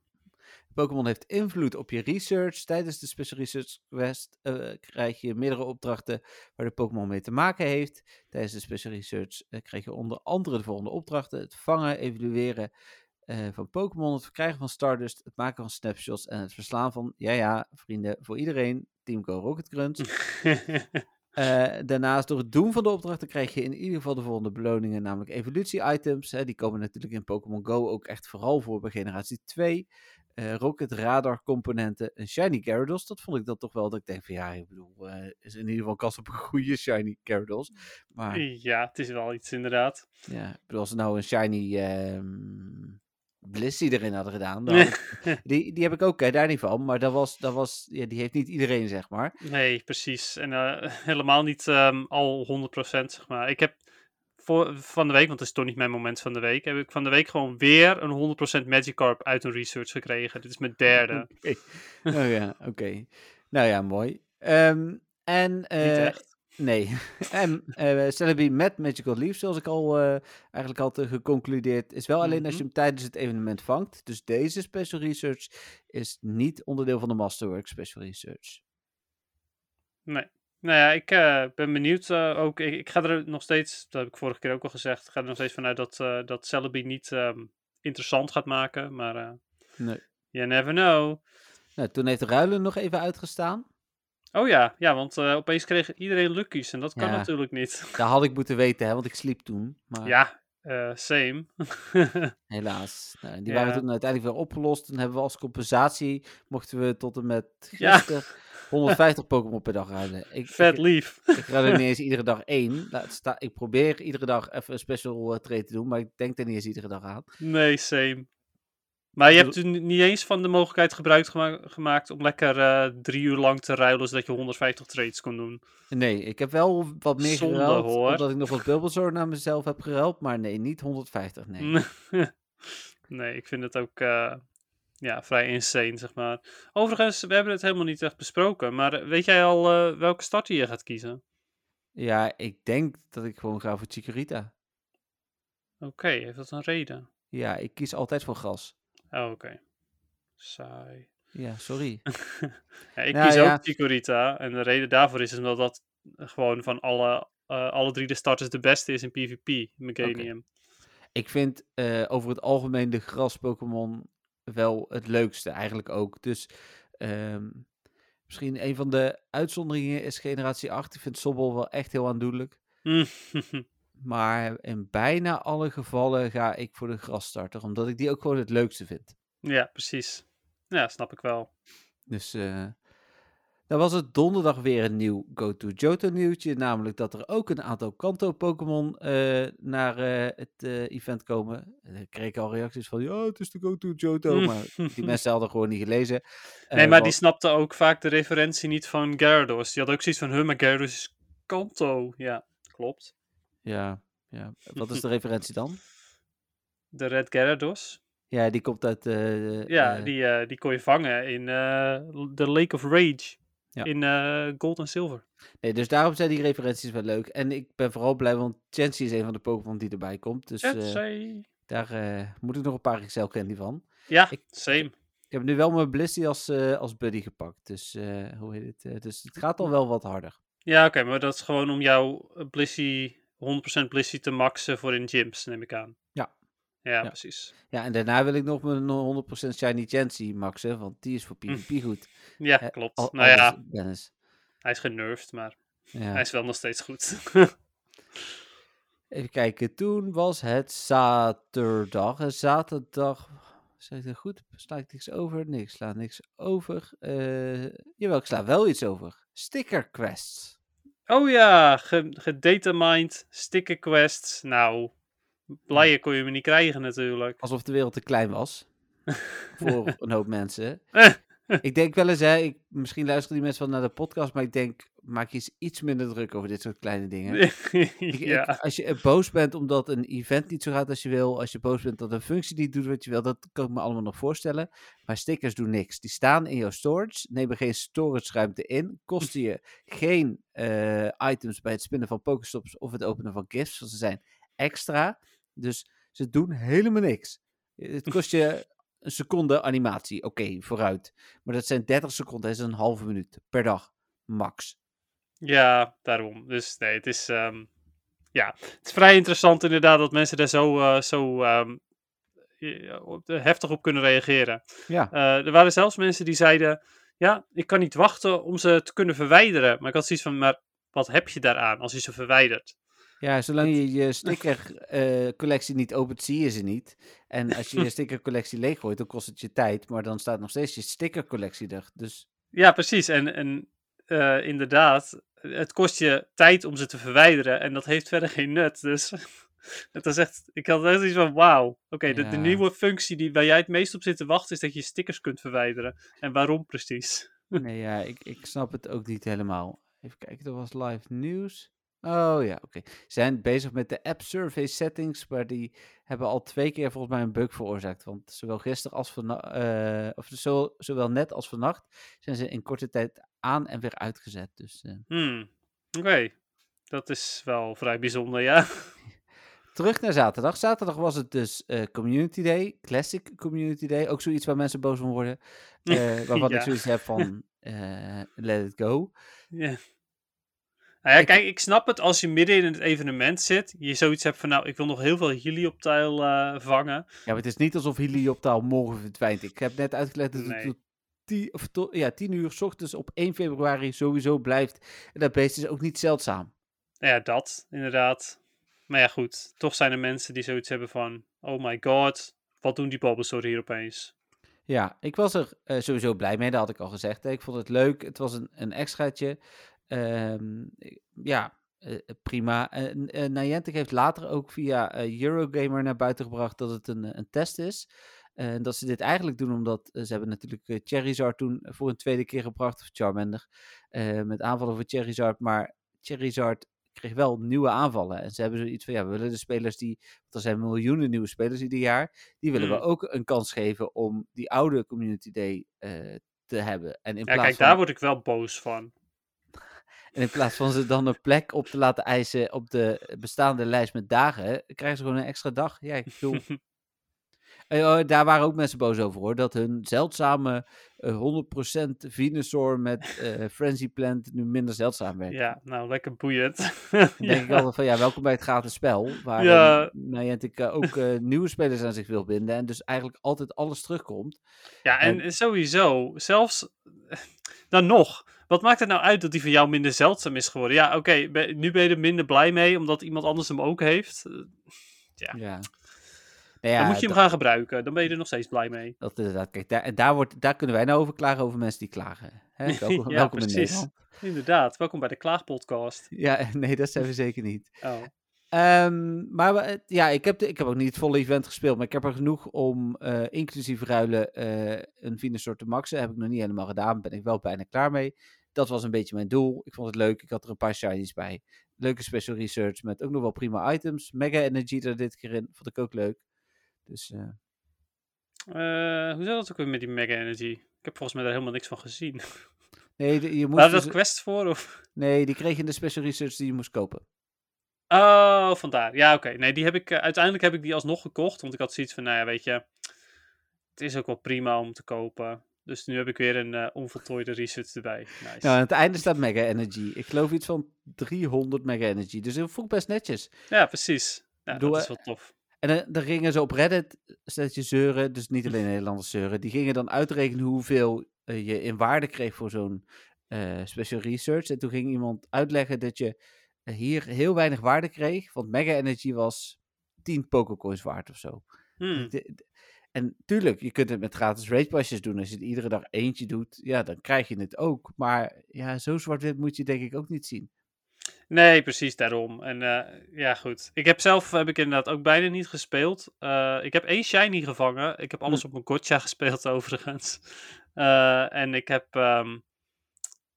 Pokémon heeft invloed op je research. Tijdens de Special Research Quest eh, krijg je meerdere opdrachten waar de Pokémon mee te maken heeft. Tijdens de Special Research eh, krijg je onder andere de volgende opdrachten: het vangen, evalueren eh, van Pokémon, het verkrijgen van Stardust, het maken van snapshots en het verslaan van, ja ja, vrienden, voor iedereen, Team Go Rocket Crunch. Eh, daarnaast, door het doen van de opdrachten krijg je in ieder geval de volgende beloningen, namelijk evolutie-items. Die komen natuurlijk in Pokémon Go ook echt vooral voor bij generatie 2. Eh, Rocket Radar componenten, een Shiny Gyarados. Dat vond ik dan toch wel dat ik denk van ja, ik bedoel, eh, is in ieder geval kans op een goede Shiny Gyarados. Maar ja, het is wel iets inderdaad. ja, ik bedoel, als ze nou een Shiny ehm Blissey erin hadden gedaan, dan, die, die heb ik ook, hè, daar niet van. Maar dat was, dat was, ja, die heeft niet iedereen, zeg maar. Nee, precies. En eh, helemaal niet ehm, al 100% zeg maar. Ik heb voor, van de week, want het is toch niet mijn moment van de week, heb ik van de week gewoon weer een 100% Magikarp uit een research gekregen. Dit is mijn derde. Oké. Oh ja, oké. Nou ja, mooi. Ehm, en, niet eh, echt. nee. en eh Celebi met Magical Leaf, zoals ik al eh, eigenlijk had geconcludeerd, is wel alleen als je Mhm. hem tijdens het evenement vangt. Dus deze Special Research is niet onderdeel van de Masterwork Special Research. Nee. Nou ja, ik eh, ben benieuwd eh, ook. Ik, ik ga er nog steeds, dat heb ik vorige keer ook al gezegd, ik ga er nog steeds vanuit dat, eh dat Celebi niet ehm, interessant gaat maken. Maar Nee. you never know. Nou, toen heeft Ruilen nog even uitgestaan. Oh ja, ja want opeens kreeg iedereen luckies en dat kan Ja. natuurlijk niet. Dat had ik moeten weten, hè, want ik sliep toen. Maar ja, same. helaas. Nou, die Ja. waren toen uiteindelijk weer opgelost. Toen hebben we als compensatie, mochten we tot en met Ja. Gisteren 150 Pokémon per dag ruilen. Ik, Vet lief. ik ruil er niet eens iedere dag één. Laat sta, ik probeer iedere dag even een special eh, trade te doen, maar ik denk er niet eens iedere dag aan. Nee, same. Maar je hebt toen niet eens van de mogelijkheid gebruik gema- gemaakt om lekker eh, drie uur lang te ruilen, zodat je 150 trades kon doen. Nee, ik heb wel wat meer Zonde, geruild, hoor. omdat ik nog wat Bulbasaur naar mezelf heb geruild, maar nee, niet 150, nee. nee, ik vind het ook eh, ja, vrij insane, zeg maar. Overigens, we hebben het helemaal niet echt besproken, maar eh, weet jij al eh, welke starter je gaat kiezen? Ja, ik denk dat ik gewoon ga voor Chikorita. Oké, heeft dat een reden? Ja, ik kies altijd voor gras. Oh, oké. Saai. Ja, sorry. Ja, ik Nou kies ja. ook Chikorita. En de reden daarvoor is omdat dat gewoon van alle, eh, alle drie de starters de beste is in PvP, Meganium. Ik vind over het algemeen de gras-Pokémon wel het leukste, eigenlijk ook. Dus ehm, misschien een van de uitzonderingen is generatie 8. Ik vind Sobol wel echt heel aandoenlijk. Maar in bijna alle gevallen ga ik voor de grasstarter, omdat ik die ook gewoon het leukste vind. ja, precies. Ja, snap ik wel. Dus eh dan was het donderdag weer een nieuw Go-To Johto nieuwtje. Namelijk dat er ook een aantal Kanto-Pokémon eh, naar eh, het eh, event komen. Ik kreeg al reacties van, ja, het is de Go-To Johto. Maar die mensen hadden gewoon niet gelezen. Nee, maar wat- die snapte ook vaak de referentie niet van Gyarados. Die had ook zoiets van, huh, maar Gyarados is Kanto. Ja, klopt. Ja, ja. Wat is de referentie dan? De Red Gyarados. Ja, die komt uit... Ja, die, die kon je vangen in de Lake of Rage. Ja. in eh, gold en zilver. Nee, dus daarom zijn die referenties wel leuk. En ik ben vooral blij, want Chansey is een van de Pokémon die erbij komt. Dus Chansey. daar eh, moet ik nog een paar Excel candy van. Ja, ik- same. Ik heb nu wel mijn Blissey als, als buddy gepakt. Dus, hoe heet het? Dus het gaat al wel wat harder. Ja, oké, maar dat is gewoon om jouw Blissey, 100% Blissey te maxen voor in gyms, neem ik aan. Ja. Precies. Ja, en daarna wil ik nog mijn 100% Shiny Chansey maxen, want die is voor PvP goed. Ja, klopt. Al, nou ja, Dennis. hij is genervd, maar Ja. hij is wel nog steeds goed. Even kijken, toen was het zaterdag. En zaterdag, zeg ik dat goed? Sla ik niks over? Nee, ik sla niks over. Eh, jawel, ik sla wel iets over. Sticker quests. oh ja, ge- gedatamined sticker quests. Nou, blijer kon je me niet krijgen natuurlijk. Alsof de wereld te klein was. voor een hoop mensen. Ik denk wel eens, hè, ik, misschien luisteren die mensen wel naar de podcast, maar ik denk, maak je eens iets minder druk over dit soort kleine dingen. Ik- als je eh, boos bent omdat een event niet zo gaat als je wil, als je boos bent dat een functie niet doet wat je wil, dat kan ik me allemaal nog voorstellen. Maar stickers doen niks. Die staan in jouw storage, nemen geen storage ruimte in, kosten je geen eh, items bij het spinnen van Pokestops of het openen van gifts, want ze zijn extra. Dus ze doen helemaal niks. Het kost je een seconde animatie, oké, vooruit. Maar dat zijn 30 seconden, dat is een halve minuut per dag, max. ja, daarom. Dus nee, het is, ehm, ja, het is vrij interessant inderdaad dat mensen daar zo, eh, zo ehm, eh, heftig op kunnen reageren. Ja. Eh, er waren zelfs mensen die zeiden, ja, ik kan niet wachten om ze te kunnen verwijderen. Maar ik had zoiets van, maar wat heb je daaraan als je ze verwijdert? Ja, zolang je je stickercollectie niet opent, zie je ze niet. En als je je stickercollectie leeggooit, dan kost het je tijd. Maar dan staat nog steeds je stickercollectie er. Dus Ja, precies. En, en eh, inderdaad, het kost je tijd om ze te verwijderen en dat heeft verder geen nut. Dus het is echt, ik had echt iets van, wauw. Oké, de, nieuwe functie die, waar jij het meest op zit te wachten is dat je stickers kunt verwijderen. En waarom precies? nee, ja, ik, ik snap het ook niet helemaal. Even kijken, er was live nieuws. Oh ja, oké. Ze zijn bezig met de app survey settings, maar die hebben al twee keer volgens mij een bug veroorzaakt. Want zowel gisteren als vannacht, of zo, zowel net als vannacht, zijn ze in korte tijd aan en weer uitgezet. Dus eh, Hmm, Oké, dat is wel vrij bijzonder, ja. Terug naar zaterdag. Zaterdag was het dus eh, Community Day, Classic Community Day. Ook zoiets waar mensen boos van worden. eh, waarvan Ja. ik zoiets heb van, eh, let it go. ja. Nou ja, kijk, ik snap het als je midden in het evenement zit. Je zoiets hebt van, nou, ik wil nog heel veel helioptile eh vangen. Ja, maar het is niet alsof Helioptaal morgen verdwijnt. Ik heb net uitgelegd dat het tot, tien, of tot ja, 10 uur 's ochtends op 1 februari sowieso blijft. En dat beest is ook niet zeldzaam. Ja, dat, inderdaad. Maar ja, goed. Toch zijn er mensen die zoiets hebben van... Oh my god, wat doen die Bulbasaur hier opeens? Ja, ik was er eh, sowieso blij mee, dat had ik al gezegd. Ik vond het leuk, het was een, een extraatje. Ehm, ja, eh, prima. En eh, Niantic heeft later ook via eh, Eurogamer naar buiten gebracht dat het een, een test is. En dat ze dit eigenlijk doen omdat eh, ze hebben natuurlijk eh, Charizard toen voor een tweede keer gebracht, of Charmander, eh, met aanvallen voor Charizard. Maar Charizard kreeg wel nieuwe aanvallen. En ze hebben zoiets van, ja, we willen de spelers die, want er zijn miljoenen nieuwe spelers ieder jaar, die willen we Hmm. ook een kans geven om die oude Community Day eh, te hebben. En in, Ja, plaats kijk, van, daar word ik wel boos van. En in plaats van ze dan een plek op te laten eisen op de bestaande lijst met dagen, krijgen ze gewoon een extra dag. Ja, ik bedoel... Eh, oh, daar waren ook mensen boos over hoor. Dat hun zeldzame eh 100% Venusaur met eh Frenzy Plant nu minder zeldzaam werd. Ja, nou, lekker boeiend. Dan denk ik altijd van ja, welkom bij het gratis spel. Waar Ja. ja. Niantic eh, ook eh, nieuwe spelers aan zich wil binden. En dus eigenlijk altijd alles terugkomt. ja, en sowieso, zelfs... Dan nog, wat maakt het nou uit dat die van jou minder zeldzaam is geworden? Ja, oké, nu ben je er minder blij mee, omdat iemand anders hem ook heeft. Eh, Ja. Ja. Nou ja, dan moet je hem dat, gaan gebruiken, dan ben je er nog steeds blij mee. dat inderdaad. Kijk, daar, en daar, wordt, daar kunnen wij nou over klagen over mensen die klagen. Hè? Welkom, Ja, welkom in precies. Inderdaad, welkom bij de Klaagpodcast. Ja, nee, dat zijn we zeker niet. Oh. Ehm, maar we- ja, ik heb, de, ik heb ook niet het volle event gespeeld, maar ik heb er genoeg om eh, inclusief ruilen eh, een Venusaur te maxen. Heb ik nog niet helemaal gedaan, ben ik wel bijna klaar mee. Dat was een beetje mijn doel. Ik vond het leuk. Ik had er een paar shinies bij. Leuke special research met ook nog wel prima items. Mega Energy er dit keer in. Vond ik ook leuk. Dus eh, Eh, hoe zat het ook weer met die Mega Energy? Ik heb volgens mij daar helemaal niks van gezien. Nee, de- je moest dus- dat quests voor? Of? nee, die kreeg je in de special research die je moest kopen. Oh, vandaar. Ja, oké. Nee, die heb ik, eh, uiteindelijk heb ik die alsnog gekocht. Want ik had zoiets van, nou ja, weet je, het is ook wel prima om te kopen. Dus nu heb ik weer een eh, onvoltooide research erbij. Nice. Nou, aan het einde staat Mega Energy. Ik geloof iets van 300 Mega Energy. Dus dat ik best netjes. Ja, precies. Ja, dat is eh, wel tof. En dan gingen ze op Reddit, stelletje zeuren, dus niet alleen Nederlanders zeuren, die gingen dan uitrekenen hoeveel je in waarde kreeg voor zo'n special research. En toen ging iemand uitleggen dat je hier heel weinig waarde kreeg, want Mega Energy was 10 Pokécoins waard of zo. Hmm. De- de- En tuurlijk, je kunt het met gratis raidpasjes doen. Als je het iedere dag eentje doet, ja, dan krijg je het ook. Maar ja, zo zwart-wit moet je denk ik ook niet zien. Nee, precies daarom. En eh, ja, goed. Ik heb zelf heb ik inderdaad ook bijna niet gespeeld. Eh, ik heb één shiny gevangen. Ik heb alles Hm. op mijn gotcha gespeeld overigens. Eh, en ik heb ehm,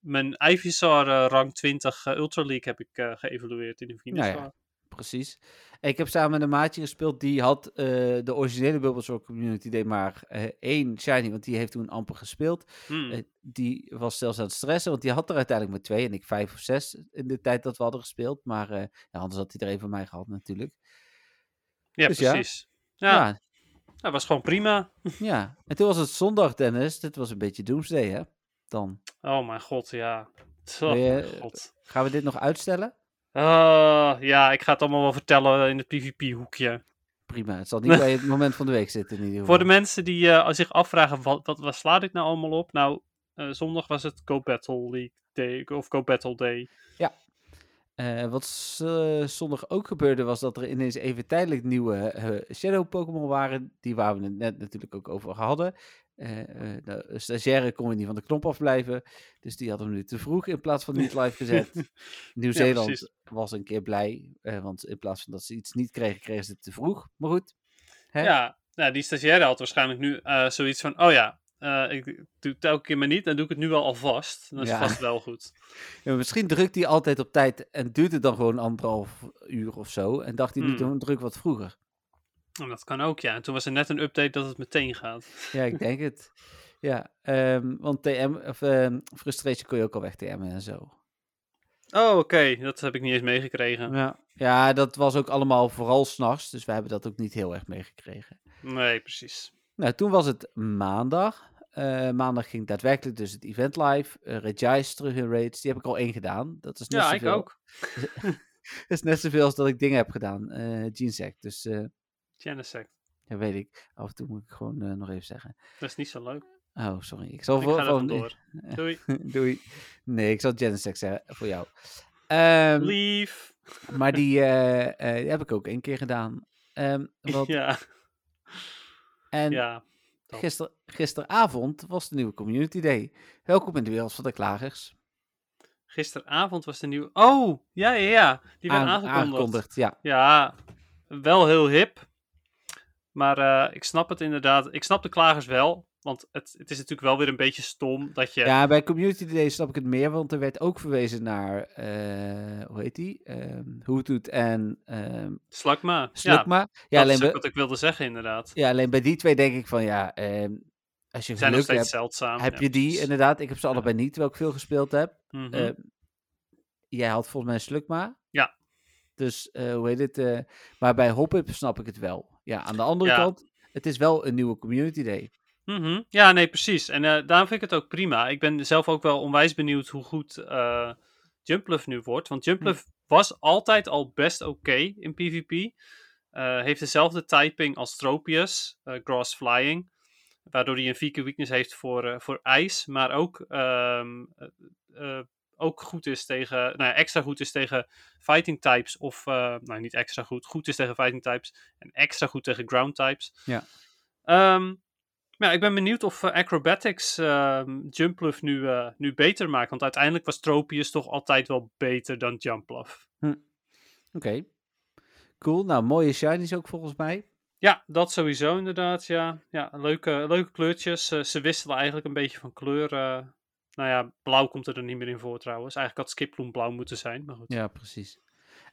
mijn Ivysaur eh, rang 20 eh, Ultra League heb ik eh, geëvalueerd in de Venusaur. Nou ja. Precies. Ik heb samen met een maatje gespeeld, die had de originele Bulbasaur Community Day maar één shiny, want die heeft toen amper gespeeld. Hmm. Die was zelfs aan het stressen, want die had er uiteindelijk maar twee en ik vijf of zes in de tijd dat we hadden gespeeld. Maar ja, anders had hij er een van mij gehad natuurlijk. ja, dus ja. precies. Ja, Ja, dat was gewoon prima. ja. En toen was het zondag, Dennis. Dit was een beetje Doomsday, hè? Dan. Oh mijn god, ja. Oh, je- god. Gaan we dit nog uitstellen? Ah, ja, ik ga het allemaal wel vertellen in het PvP-hoekje. Prima. Het zal niet bij het moment van de week zitten in ieder geval. Voor de mensen die eh, zich afvragen, wat, wat, wat sla ik nou allemaal op? Nou, eh, zondag was het Go Battle League Day, of Go Battle Day. Eh, wat zondag ook gebeurde was dat er ineens even tijdelijk nieuwe Shadow Pokémon waren. Die waar we het net natuurlijk ook over hadden. Eh, eh, de stagiaire kon niet van de knop afblijven. Dus die hadden we nu te vroeg in plaats van niet live gezet. Nieuw-Zeeland was een keer blij. eh, want in plaats van dat ze iets niet kregen, kregen ze het te vroeg. Maar goed. Hè? Ja, nou, die stagiaire had waarschijnlijk nu zoiets van, oh ja, eh, ik doe het elke keer maar niet, dan doe ik het nu wel alvast. Dan is het vast wel goed. Ja, misschien drukt hij altijd op tijd en duurt het dan gewoon anderhalf uur of zo. En dacht hij, nu Hmm. doen druk wat vroeger. En dat kan ook, ja. En toen was er net een update dat het meteen gaat. Ja, ik denk het. Ja, ehm, want TM, of ehm, frustration kon je ook al weg TM'en en zo. Oh, oké. Dat heb ik niet eens meegekregen. Ja. ja, dat was ook allemaal vooral s'nachts, dus wij hebben dat ook niet heel erg meegekregen. Nee, precies. Nou, toen was het maandag. Eh, maandag ging daadwerkelijk dus het event live. Uh, Regice terug in raids, die heb ik al één gedaan. Dat is net Ja, ik zoveel- ook. Dat is net zoveel als dat ik dingen heb gedaan. eh Genesect, dus eh Genesect. ja, weet ik. Af en toe moet ik gewoon eh, nog even zeggen. Dat is niet zo leuk. Oh, sorry. Ik zal Ik voor, vandoor. Doei. Doei. Nee, ik zal Genesect zeggen voor jou. Ehm, Lief. maar die, eh, eh, die heb ik ook één keer gedaan. Ehm, wat, Ja, en ja. gister, gisteravond was de nieuwe Community Day. Welkom in de wereld van de klagers. Gisteravond was de nieuwe... Oh, ja, ja, ja. Die werd Aan- aangekondigd. Ja, Ja, wel heel hip. Maar eh, ik snap het inderdaad. Ik snap de klagers wel. Want het, het is natuurlijk wel weer een beetje stom dat je... ja, bij Community Day snap ik het meer, want er werd ook verwezen naar, eh, hoe heet die? Ehm Hoothoot en ehm Slugma. Ja. Ja, dat alleen is bij, wat ik wilde zeggen inderdaad. ja, alleen bij die twee denk ik van, ja, ehm, als je zijn nog steeds hebt, zeldzaam. heb ja, je die inderdaad. Ik heb ze allebei niet, terwijl ik veel gespeeld heb. Mhm. Jij had volgens mij een Slugma. Ja. Dus, eh, hoe heet het? maar bij Hoppip snap ik het wel. Ja, aan de andere Ja. kant, het is wel een nieuwe Community Day. Mhm. Ja, nee, precies. En eh, daarom vind ik het ook prima. Ik ben zelf ook wel onwijs benieuwd hoe goed eh Jumpluff nu wordt. Want Jumpluff Hm. was altijd al best oké in PvP. Eh, heeft dezelfde typing als Tropius, Grass Flying. Waardoor hij een vieke weakness heeft voor, voor ijs. Maar ook, eh, ook goed is tegen, nou ja, extra goed is tegen fighting types. Of, eh, nou niet extra goed, goed is tegen fighting types. En extra goed tegen ground types. Ja. Ehm, ja, ik ben benieuwd of eh, Acrobatics ehm Jumpluff nu, eh, nu beter maakt. Want uiteindelijk was Tropius toch altijd wel beter dan Jumpluff. Oké. Cool. Nou, mooie shinies ook volgens mij. Ja, dat sowieso inderdaad, ja. Ja, leuke, leuke kleurtjes. Ze wisselen eigenlijk een beetje van kleur. Nou ja, blauw komt er dan niet meer in voor trouwens. Eigenlijk had Skiploom blauw moeten zijn, maar goed. Ja, precies.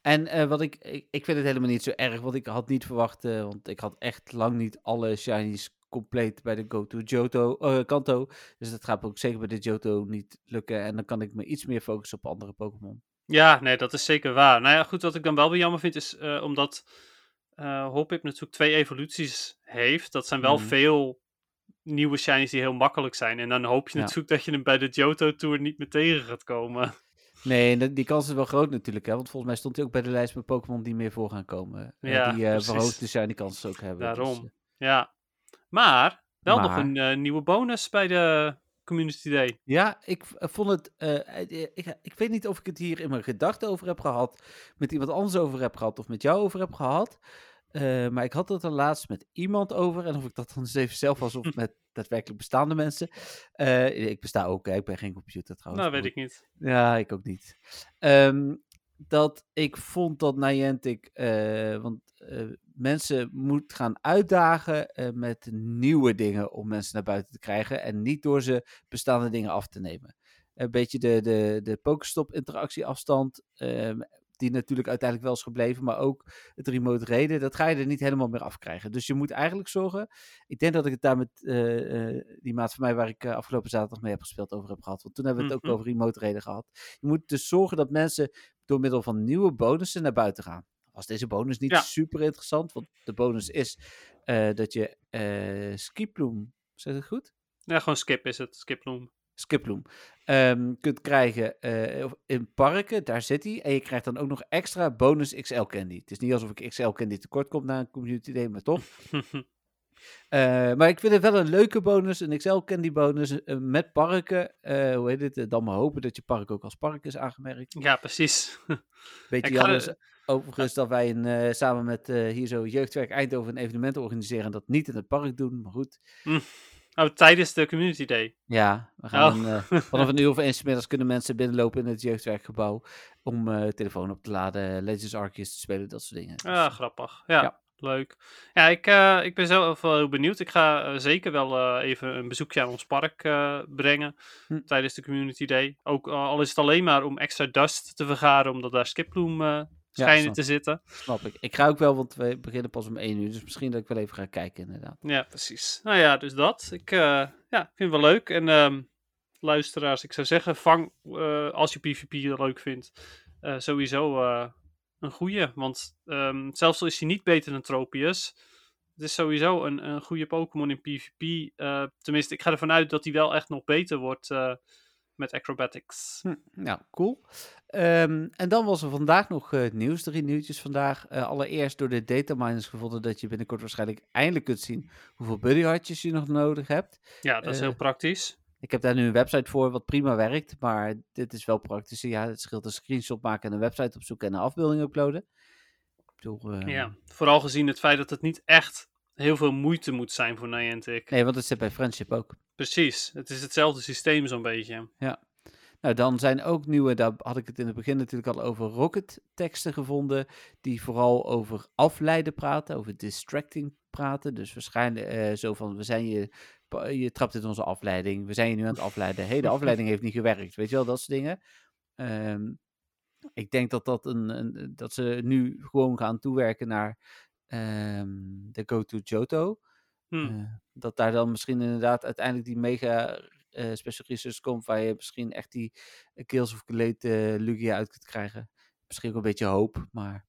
En eh, wat ik, ik, ik vind het helemaal niet zo erg, want ik had niet verwacht, eh, want ik had echt lang niet alle shinies compleet bij de Go to Johto, eh, Kanto. Dus dat gaat ook zeker bij de Johto niet lukken. En dan kan ik me iets meer focussen op andere Pokémon. Ja, nee, dat is zeker waar. Nou ja, goed, wat ik dan wel weer jammer vind is omdat eh Hoppip natuurlijk twee evoluties heeft. Dat zijn wel Mhm. veel nieuwe shinies die heel makkelijk zijn. En dan hoop je Ja. natuurlijk dat je hem bij de Johto Tour niet meer tegen gaat komen. Nee, die kans is wel groot natuurlijk. Hè? Want volgens mij stond hij ook bij de lijst met Pokémon die meer voor gaan komen. Eh, Ja, die precies. verhoogde shiny kansen ook hebben. Dus, Daarom. eh, Ja, maar wel nog een nieuwe bonus bij de Community Day. Ja, ik vond het. ik, ik weet niet of ik het hier in mijn gedachten over heb gehad. Met iemand anders over heb gehad. Of met jou over heb gehad. Eh, maar ik had het er laatst met iemand over. En of ik dat dan eens even zelf was. Of met daadwerkelijk bestaande mensen. Eh, ik besta ook. Hè? Ik ben geen computer trouwens. Nou, weet ik niet. Ja, ik ook niet. Ehm, dat ik vond dat Niantic, eh want mensen moet gaan uitdagen met nieuwe dingen om mensen naar buiten te krijgen en niet door ze bestaande dingen af te nemen. Een beetje de, de, de Pokestop interactieafstand, ehm, die natuurlijk uiteindelijk wel is gebleven, maar ook het remote reden, dat ga je er niet helemaal meer afkrijgen. Dus je moet eigenlijk zorgen, ik denk dat ik het daar met eh, eh, die maat van mij waar ik eh, afgelopen zaterdag mee heb gespeeld over heb gehad, want toen hebben we het Mhm. ook over remote reden gehad. Je moet dus zorgen dat mensen door middel van nieuwe bonussen naar buiten gaan. Was deze bonus niet Ja. super interessant? Want de bonus is dat je skiploom, zeg ik het goed? Ja, gewoon skip is het. Skip noem. Skiploom. ehm, kunt krijgen eh, in parken, daar zit hij. En je krijgt dan ook nog extra bonus XL candy. Het is niet alsof ik XL candy tekort kom na een community day, maar toch. Eh, maar ik vind het wel een leuke bonus, een XL candy bonus eh, met parken. Hoe heet het? Dan maar hopen dat je park ook als park is aangemerkt. ja, precies. Beetje Ik ga jammer er- is overigens dat wij een, samen met hier zo Jeugdwerk Eindhoven een evenement organiseren en dat niet in het park doen. Maar goed, Oh, tijdens de Community Day. ja, we gaan Oh. eh, vanaf een uur of één 's middags kunnen mensen binnenlopen in het Jeugdwerkgebouw om eh telefoon op te laden, Legends Arceus te spelen, dat soort dingen. Dus, Ah, eh, grappig. Ja, ja. leuk. Ja, ik, eh, ik ben zelf wel heel benieuwd. Ik ga zeker wel even een bezoekje aan ons park brengen Hm. tijdens de Community Day. Ook al is het alleen maar om extra dust te vergaren, omdat daar skipbloem eh schijnen te zitten. snap ik. Ik ga ook wel, want we beginnen pas om één uur, dus misschien dat ik wel even ga kijken inderdaad. Ja, precies. Nou ja, dus dat. Ik eh, ja, vind het wel leuk. En ehm, luisteraars, ik zou zeggen, vang eh, als je PvP leuk vindt, eh, sowieso een goeie. Want ehm, zelfs al is hij niet beter dan Tropius, het is sowieso een, een goede Pokémon in PvP. Tenminste, ik ga ervan uit dat hij wel echt nog beter wordt met acrobatics. Hm, nou, cool. Ehm, en dan was er vandaag nog eh, nieuws, drie nieuwtjes vandaag. Eh, allereerst door de dataminers gevonden dat je binnenkort waarschijnlijk eindelijk kunt zien hoeveel buddyhartjes je nog nodig hebt. Ja, dat is heel Eh, praktisch. Ik heb daar nu een website voor wat prima werkt, maar dit is wel praktisch. Ja, het scheelt een screenshot maken en een website opzoeken en een afbeelding uploaden. Ik bedoel, eh, Ja, vooral gezien het feit dat het niet echt heel veel moeite moet zijn voor Niantic. Nee, want het zit bij Friendship ook. Precies, het is hetzelfde systeem zo'n beetje. Nou, dan zijn ook nieuwe, daar had ik het in het begin natuurlijk al over rocket teksten gevonden, die vooral over afleiden praten, over distracting praten. Dus waarschijnlijk eh, zo van, we zijn je, je trapt in onze afleiding, we zijn je nu aan het afleiden. Hé, de afleiding heeft niet gewerkt, weet je wel, dat soort dingen. Ehm, ik denk dat, dat, een, een, dat ze nu gewoon gaan toewerken naar ehm, de Go-To Johto. Hm. Eh, dat daar dan misschien inderdaad uiteindelijk die mega eh, special research komt, waar je misschien echt die eh, Kills of eh, Lugia uit kunt krijgen. Misschien ook een beetje hoop, maar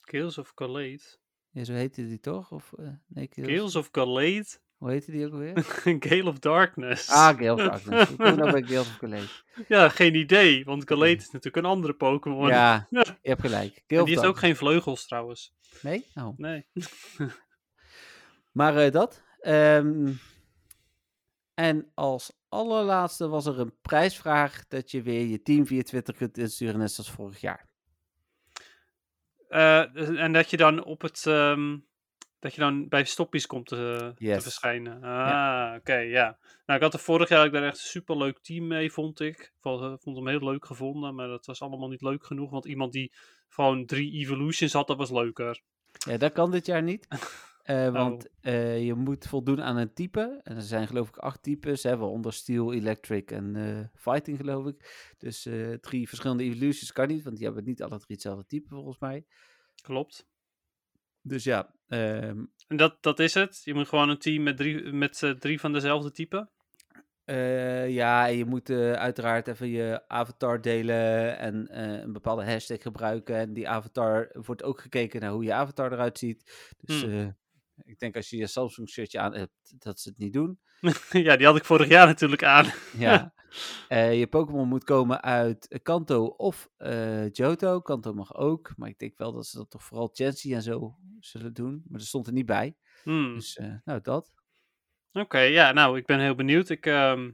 Kills of Gallade. ja, zo heette die toch? Of, nee, Kills. Kills of Gallade? Hoe heette die ook alweer? Gale of Darkness. ah, Gale of Darkness. Komen we nou bij Gale of Gelate? Ja, geen idee, want Gallade is natuurlijk een andere Pokémon. Ja, je hebt gelijk. Gale En die heeft ook geen vleugels trouwens. Nee? Oh. Nee. Maar eh, dat. Ehm, en als allerlaatste was er een prijsvraag dat je weer je team via Twitter kunt insturen, net zoals vorig jaar. Eh, en dat je dan op het. ehm, dat je dan bij stoppies komt te, te verschijnen. Ah, oké, ja. Nou, ik had er vorig jaar daar echt een superleuk team mee, vond ik. Ik vond, eh, vond hem heel leuk gevonden, maar dat was allemaal niet leuk genoeg. Want iemand die gewoon drie evolutions had, dat was leuker. Ja, dat kan dit jaar niet. Eh, Oh. want eh, je moet voldoen aan een type. En er zijn geloof ik acht types, hè, waaronder Steel, Electric en Fighting geloof ik. Dus drie verschillende evolutions kan niet, want die hebben niet alle drie hetzelfde type volgens mij. Klopt. Dus ja, ehm, En dat, dat is het? Je moet gewoon een team met drie, met, eh, drie van dezelfde type? eh, ja, en je moet eh, uiteraard even je avatar delen en eh, een bepaalde hashtag gebruiken. En die avatar wordt ook gekeken naar hoe je avatar eruit ziet. Dus Hmm. Ik denk als je je Samsung shirtje aan hebt, dat ze het niet doen. ja, die had ik vorig jaar natuurlijk aan. Ja. Eh, je Pokémon moet komen uit Kanto of eh, Johto. Kanto mag ook, maar ik denk wel dat ze dat toch vooral Chansey en zo zullen doen. Maar dat stond er niet bij. Hmm. Dus eh, nou, dat. Oké, ja, nou, ik ben heel benieuwd. Ik, ehm,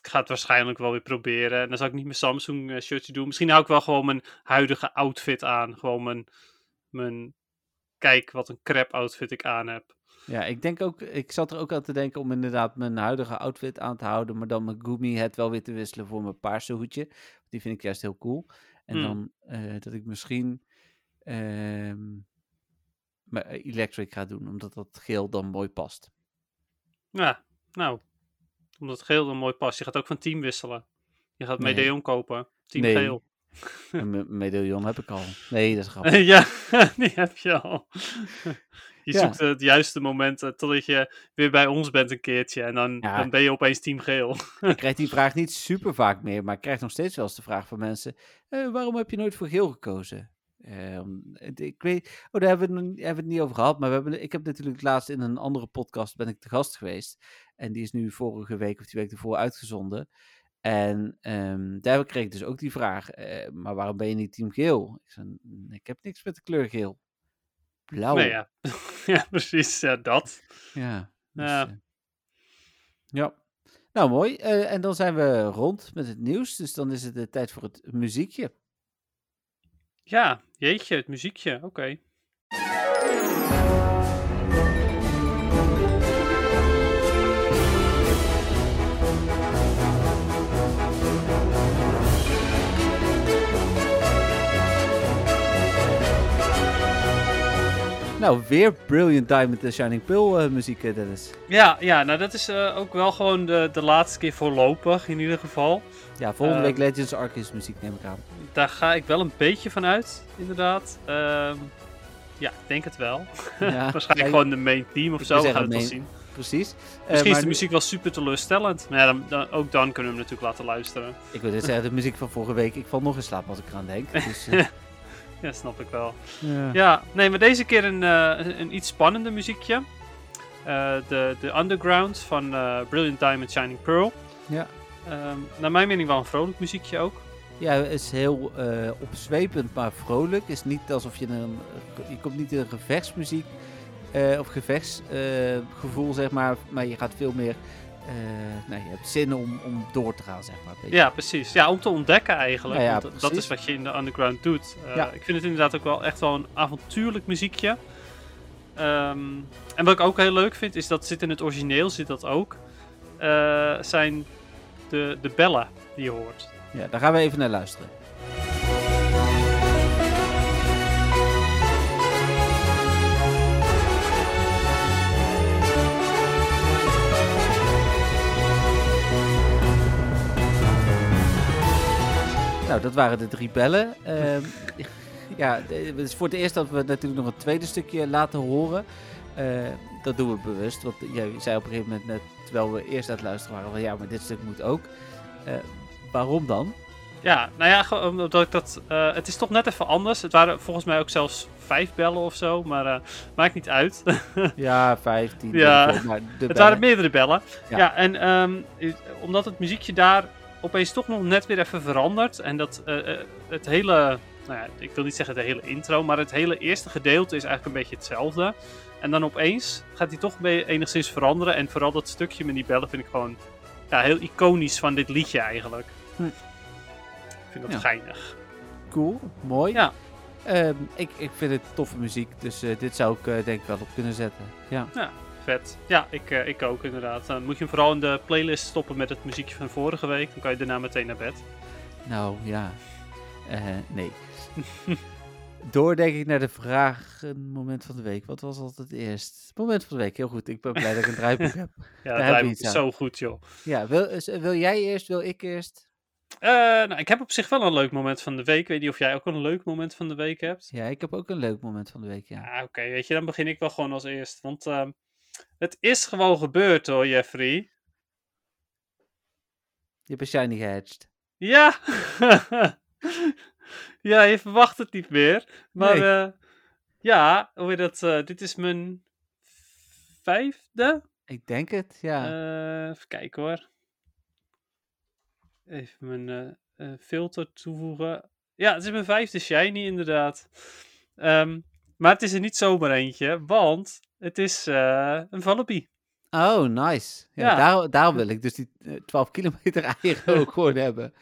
ik ga het waarschijnlijk wel weer proberen. En dan zal ik niet mijn Samsung shirtje doen. Misschien hou ik wel gewoon mijn huidige outfit aan. Gewoon mijn, mijn kijk wat een crap outfit ik aan heb. Ja, ik denk ook, ik zat er ook aan te denken om inderdaad mijn huidige outfit aan te houden, maar dan mijn Gumi het wel weer te wisselen voor mijn paarse hoedje. Die vind ik juist heel cool. En Hmm. dan eh, dat ik misschien ehm mijn electric ga doen, omdat dat geel dan mooi past. Ja, nou, omdat het geel dan mooi past. Je gaat ook van team wisselen. Je gaat Nee. Medeon kopen. Team Nee. geel. En mijn medaillon heb ik al. Nee, dat is grappig. ja, die heb je al. Je Ja. zoekt het juiste moment eh, totdat je weer bij ons bent een keertje. En dan, Ja. dan ben je opeens team geel. Ik krijg die vraag niet super vaak meer, maar ik krijg nog steeds wel eens de vraag van mensen: eh, waarom heb je nooit voor geel gekozen? Eh, het- ik weet, oh, daar hebben we, het, nog niet- hebben we het niet over gehad, maar we hebben, ik heb natuurlijk laatst in een andere podcast ben ik te gast geweest. En die is nu vorige week of die week ervoor uitgezonden. En ehm, daar kreeg ik dus ook die vraag: eh, maar waarom ben je niet team geel? Ik zei: "Mm, ik heb niks met de kleur geel. Blauw. Nee, ja. ja, precies. Ja, dat. Ja. dus, Ja. eh, ja. Nou, mooi. Eh, en dan zijn we rond met het nieuws. Dus dan is het de tijd voor het muziekje. Ja, jeetje, het muziekje. Oké. Nou, weer Brilliant Diamond and Shining Pearl eh, muziek, eh, Dennis. Ja, ja, nou dat is eh, ook wel gewoon de, de laatste keer voorlopig in ieder geval. Ja, volgende week Legends Arceus muziek neem ik aan. Daar ga ik wel een beetje van uit, inderdaad. Ehm, ja, ik denk het wel. Ja, Waarschijnlijk gewoon de main team of zo, we gaan het wel main- zien. Precies. Misschien is de nu- muziek wel super teleurstellend. Maar ja, dan, dan- ook dan kunnen we hem natuurlijk laten luisteren. Ik wil dit zeggen, de muziek van vorige week. Ik val nog in slaap als ik eraan denk. Dus, Ja, snap ik wel. ja. Ja, nee, maar deze keer een, eh, een, iets spannender muziekje. Eh, de, de Underground van eh, Brilliant Diamond Shining Pearl. Ja. Ehm, naar mijn mening wel een vrolijk muziekje ook. Ja, het is heel opzwepend, maar vrolijk. Het is niet alsof je een... Je komt niet in een gevechtsmuziek of gevechtsgevoel, zeg maar. Maar je gaat veel meer... eh, nou, je hebt zin om, om door te gaan, zeg maar. beetje. Ja, precies. Ja, om te ontdekken eigenlijk. Ja, ja, want dat is wat je in de Underground doet. Eh, Ja. Ik vind het inderdaad ook wel echt wel een avontuurlijk muziekje. Ehm, en wat ik ook heel leuk vind, is dat zit in het origineel, zit dat ook. eh, zijn de, de bellen die je hoort. Ja, daar gaan we even naar luisteren. Nou, dat waren de drie bellen. Ehm, ja, het is voor het eerst dat we natuurlijk nog een tweede stukje laten horen. Eh, dat doen we bewust, want jij zei op een gegeven moment net, terwijl we eerst aan het luisteren waren, van ja, maar dit stuk moet ook. Eh, waarom dan? Ja, nou ja, omdat ik dat. eh, het is toch net even anders. Het waren volgens mij ook zelfs vijf bellen of zo, maar eh, maakt niet uit. Ja, 15. Ja, ik maar het bellen- waren meerdere bellen. Ja. Ja, en ehm, omdat het muziekje daar opeens toch nog net weer even verandert. En dat eh, eh, het hele. Nou ja, ik wil niet zeggen de hele intro, maar het hele eerste gedeelte is eigenlijk een beetje hetzelfde. En dan opeens gaat hij toch enigszins veranderen. En vooral dat stukje met die bellen vind ik gewoon ja, heel iconisch van dit liedje eigenlijk. Hm. Ik vind dat Ja. geinig. Cool, mooi. Ja. Ehm, ik, ik vind het toffe muziek, dus eh, dit zou ik denk ik wel op kunnen zetten. Ja. Vet. Ja, ik, eh, ik ook inderdaad. Dan moet je hem vooral in de playlist stoppen met het muziekje van vorige week. Dan kan je daarna meteen naar bed. Nou, ja. Eh, nee. Door denk ik naar de vraag, moment van de week. Wat was altijd eerst? Moment van de week, heel goed. Ik ben blij dat ik een draaiboek heb. Ja, dat we is zo goed, joh. Ja, wil, wil jij eerst, wil ik eerst? Eh, nou, ik heb op zich wel een leuk moment van de week. Ik weet niet of jij ook een leuk moment van de week hebt. Ja, ik heb ook een leuk moment van de week, ja. Ah, Oké, weet je, dan begin ik wel gewoon als eerst. Want ehm, het is gewoon gebeurd hoor, Jeffrey. Je hebt een shiny gehedged. Ja! ja, je verwacht het niet meer. Maar Nee. eh, ja, hoe heet dat? eh, dit is mijn vijfde. Ik denk het, ja. Eh, even kijken hoor. Even mijn filter toevoegen. Ja, het is mijn vijfde shiny inderdaad. Ehm, maar het is er niet zomaar eentje, want het is eh, een Vullaby. oh, nice. Ja, ja. Daar, daarom wil ik dus die eh, 12 kilometer eieren ook gewoon hebben.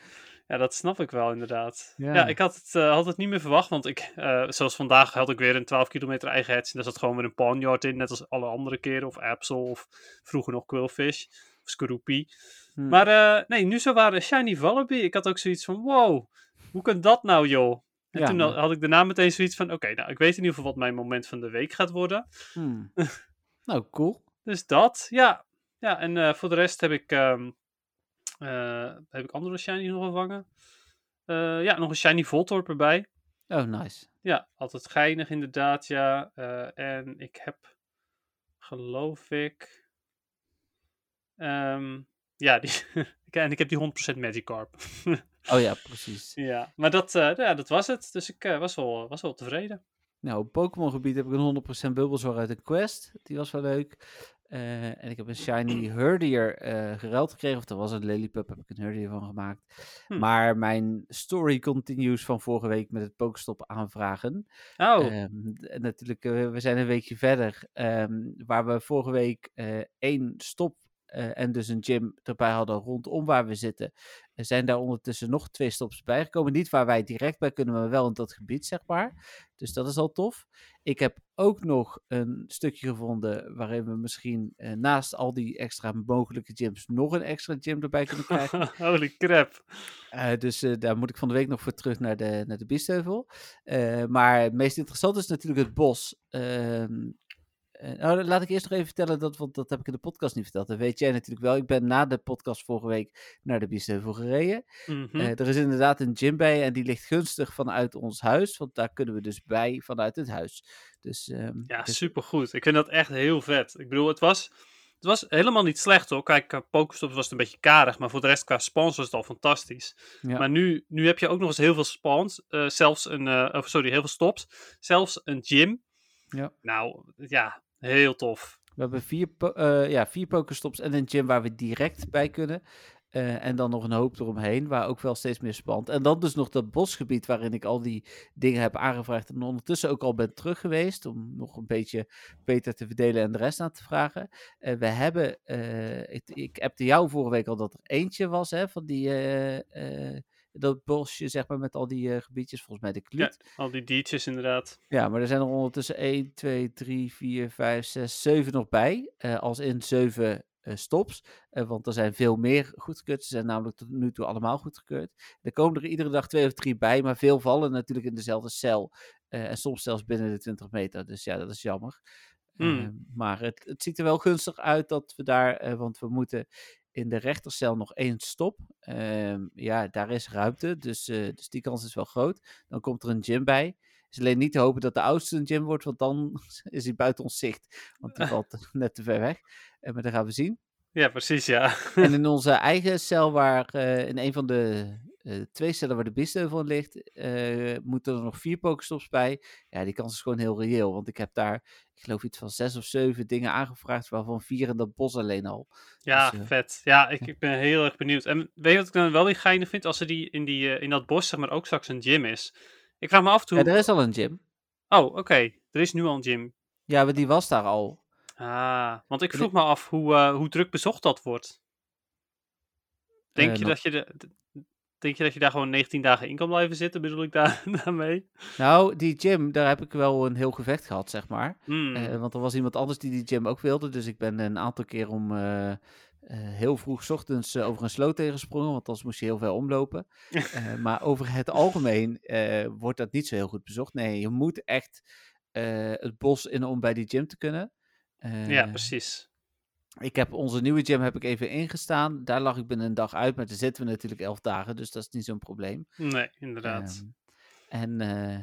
Ja, dat snap ik wel inderdaad. Ja, Ja. ik had het, eh, had het niet meer verwacht, want ik, eh, zoals vandaag had ik weer een 12 kilometer eigen. En daar zat gewoon weer een ponyard in, net als alle andere keren. Of Absol, of vroeger nog Quillfish, of Skorupi. Hm. Maar eh, nee, nu zo waren Shiny Wallaby. Ik had ook zoiets van, wow, hoe kan dat nou joh? En Ja, toen had- had ik daarna meteen zoiets van, oké, nou, ik weet in ieder geval wat mijn moment van de week gaat worden. Hmm. nou, cool. Dus dat, ja. Ja, en eh, voor de rest heb ik, ehm, eh, heb ik andere shiny nog gevangen. Eh, ja, nog een shiny Voltorb erbij. Oh, nice. Ja, altijd geinig inderdaad, ja. En ik heb, geloof ik... ehm, ja, die, en ik heb die 100% Magikarp. Oh ja, precies. ja, maar dat, eh, ja, dat was het. Dus ik eh, was, wel, was wel tevreden. Nou, op Pokémon gebied heb ik een 100% Bulbasaur uit een quest. Die was wel leuk. Eh, en ik heb een shiny Herdier eh geruild gekregen. Of er was een Lillipup, heb ik een Herdier van gemaakt. Hm. Maar mijn story continues van vorige week met het Pokestop aanvragen. Oh, Ehm, natuurlijk, we zijn een weekje verder. ehm, waar we vorige week één stop eh, en dus een gym erbij hadden rondom waar we zitten. Er zijn daar ondertussen nog twee stops bijgekomen. Niet waar wij direct bij kunnen, maar wel in dat gebied, zeg maar. Dus dat is al tof. Ik heb ook nog een stukje gevonden waarin we misschien eh, naast al die extra mogelijke gyms nog een extra gym erbij kunnen krijgen. holy crap. Eh, dus eh, daar moet ik van de week nog voor terug naar de, naar de Biesheuvel. Eh, maar het meest interessant is natuurlijk het bos. Eh, nou, laat ik eerst nog even vertellen, dat, want dat heb ik in de podcast niet verteld. Dat weet jij natuurlijk wel. Ik ben na de podcast vorige week naar de Biesheuvel gereden. Mhm. Eh, er is inderdaad een gym bij en die ligt gunstig vanuit ons huis. Want daar kunnen we dus bij vanuit het huis. Dus, ehm, Ja, dus- supergoed. Ik vind dat echt heel vet. Ik bedoel, het was, het was helemaal niet slecht hoor. Kijk, qua Pokestops was het een beetje karig, maar voor de rest qua spawns was het al fantastisch. Ja. Maar nu, nu heb je ook nog eens heel veel spawns, eh, zelfs een, of sorry, heel veel stops, zelfs een gym. Ja. Nou, ja, heel tof. We hebben vier, eh, ja, vier pokestops en een gym waar we direct bij kunnen. Eh, en dan nog een hoop eromheen, waar ook wel steeds meer spant. En dan dus nog dat bosgebied waarin ik al die dingen heb aangevraagd. En ondertussen ook al ben terug geweest om nog een beetje beter te verdelen en de rest aan te vragen. Eh, we hebben, ik, ik appte jou vorige week al dat er eentje was hè, van die, dat bosje zeg maar met al die eh, gebiedjes. Volgens mij de kluut. Al die diertjes inderdaad. Ja, maar er zijn er ondertussen 1, 2, 3, 4, 5, 6, 7 nog bij. eh, als in 7 eh, stops. Want er zijn veel meer goedgekeurd. Ze zijn namelijk tot nu toe allemaal goedgekeurd. Er komen er iedere dag twee of drie bij. Maar veel vallen natuurlijk in dezelfde cel. en soms zelfs binnen de 20 meter. Dus ja, dat is jammer. Eh, maar het, het ziet er wel gunstig uit dat we daar. want we moeten in de rechtercel nog één stop. Ehm, ja, daar is ruimte. Dus, eh, dus die kans is wel groot. Dan komt er een gym bij is alleen niet te hopen dat de oudste een gym wordt, want dan is hij buiten ons zicht. Want die valt net te ver weg. Eh, maar dat gaan we zien. Ja, precies, ja. En in onze eigen cel, waar eh, in een van de eh, twee cellen waar de bisheuvel in ligt, eh, moeten er nog vier pokestops bij. Ja, die kans is gewoon heel reëel. Want ik heb daar, ik geloof iets van zes of zeven dingen aangevraagd, waarvan vier in dat bos alleen al. Ja, Dus, eh, vet. Ja, ik, ik ben heel erg benieuwd. En weet je wat ik dan wel weer geinig vind? Als er die in, die, in dat bos, zeg maar, ook straks een gym is. Ik vraag me af toe... Ja, er is al een gym. Oh, oké. Er is nu al een gym. Ja, maar die was daar al. Ah, want ik vroeg me af hoe, hoe druk bezocht dat wordt. Denk, je dat je de, denk je dat je daar gewoon 19 dagen in kan blijven zitten, bedoel ik daar, daarmee? Nou, die gym, daar heb ik wel een heel gevecht gehad, zeg maar. Hmm. Eh, want er was iemand anders die die gym ook wilde. Dus ik ben een aantal keer om eh, eh, heel vroeg ochtends over een sloot tegengesprongen. Want anders moest je heel ver omlopen. Maar over het algemeen wordt dat niet zo heel goed bezocht. Nee, je moet echt het bos in om bij die gym te kunnen. ja, precies. Ik heb onze nieuwe gym heb ik even ingestaan. Daar lag ik binnen een dag uit, maar daar zitten we natuurlijk elf dagen, dus dat is niet zo'n probleem. Nee, inderdaad. Ehm, en uh,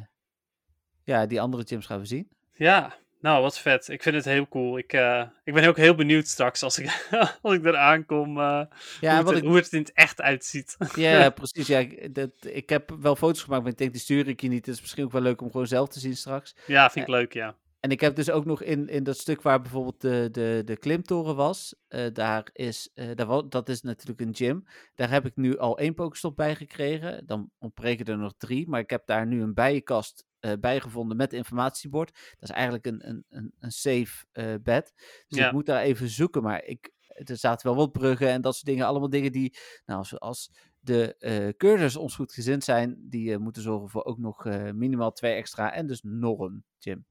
ja, die andere gyms gaan we zien. Ja, nou, wat vet. Ik vind het heel cool. Ik, uh, ik ben ook heel benieuwd straks als ik, als ik er aankom. Uh, ja, hoe, het, ik... hoe het in het echt uitziet. Ja, precies. Ja, dat, ik heb wel foto's gemaakt, maar ik denk die stuur ik je niet. Het is misschien ook wel leuk om gewoon zelf te zien straks. Ja, vind ik leuk, ja. En ik heb dus ook nog in, in dat stuk waar bijvoorbeeld de, de, de klimtoren was, uh, daar is, uh, daar, dat is natuurlijk een gym. Daar heb ik nu al één pokestop bij gekregen. Dan ontbreken er nog drie, maar ik heb daar nu een bijenkast uh, bijgevonden met informatiebord. Dat is eigenlijk een, een, een, een safe bed. Dus ja. ik moet daar even zoeken, maar ik, er zaten wel wat bruggen en dat soort dingen. Allemaal dingen die, nou, als, als de uh, cursors ons goed gezind zijn, die uh, moeten zorgen voor ook nog uh, minimaal twee extra en dus nog een gym.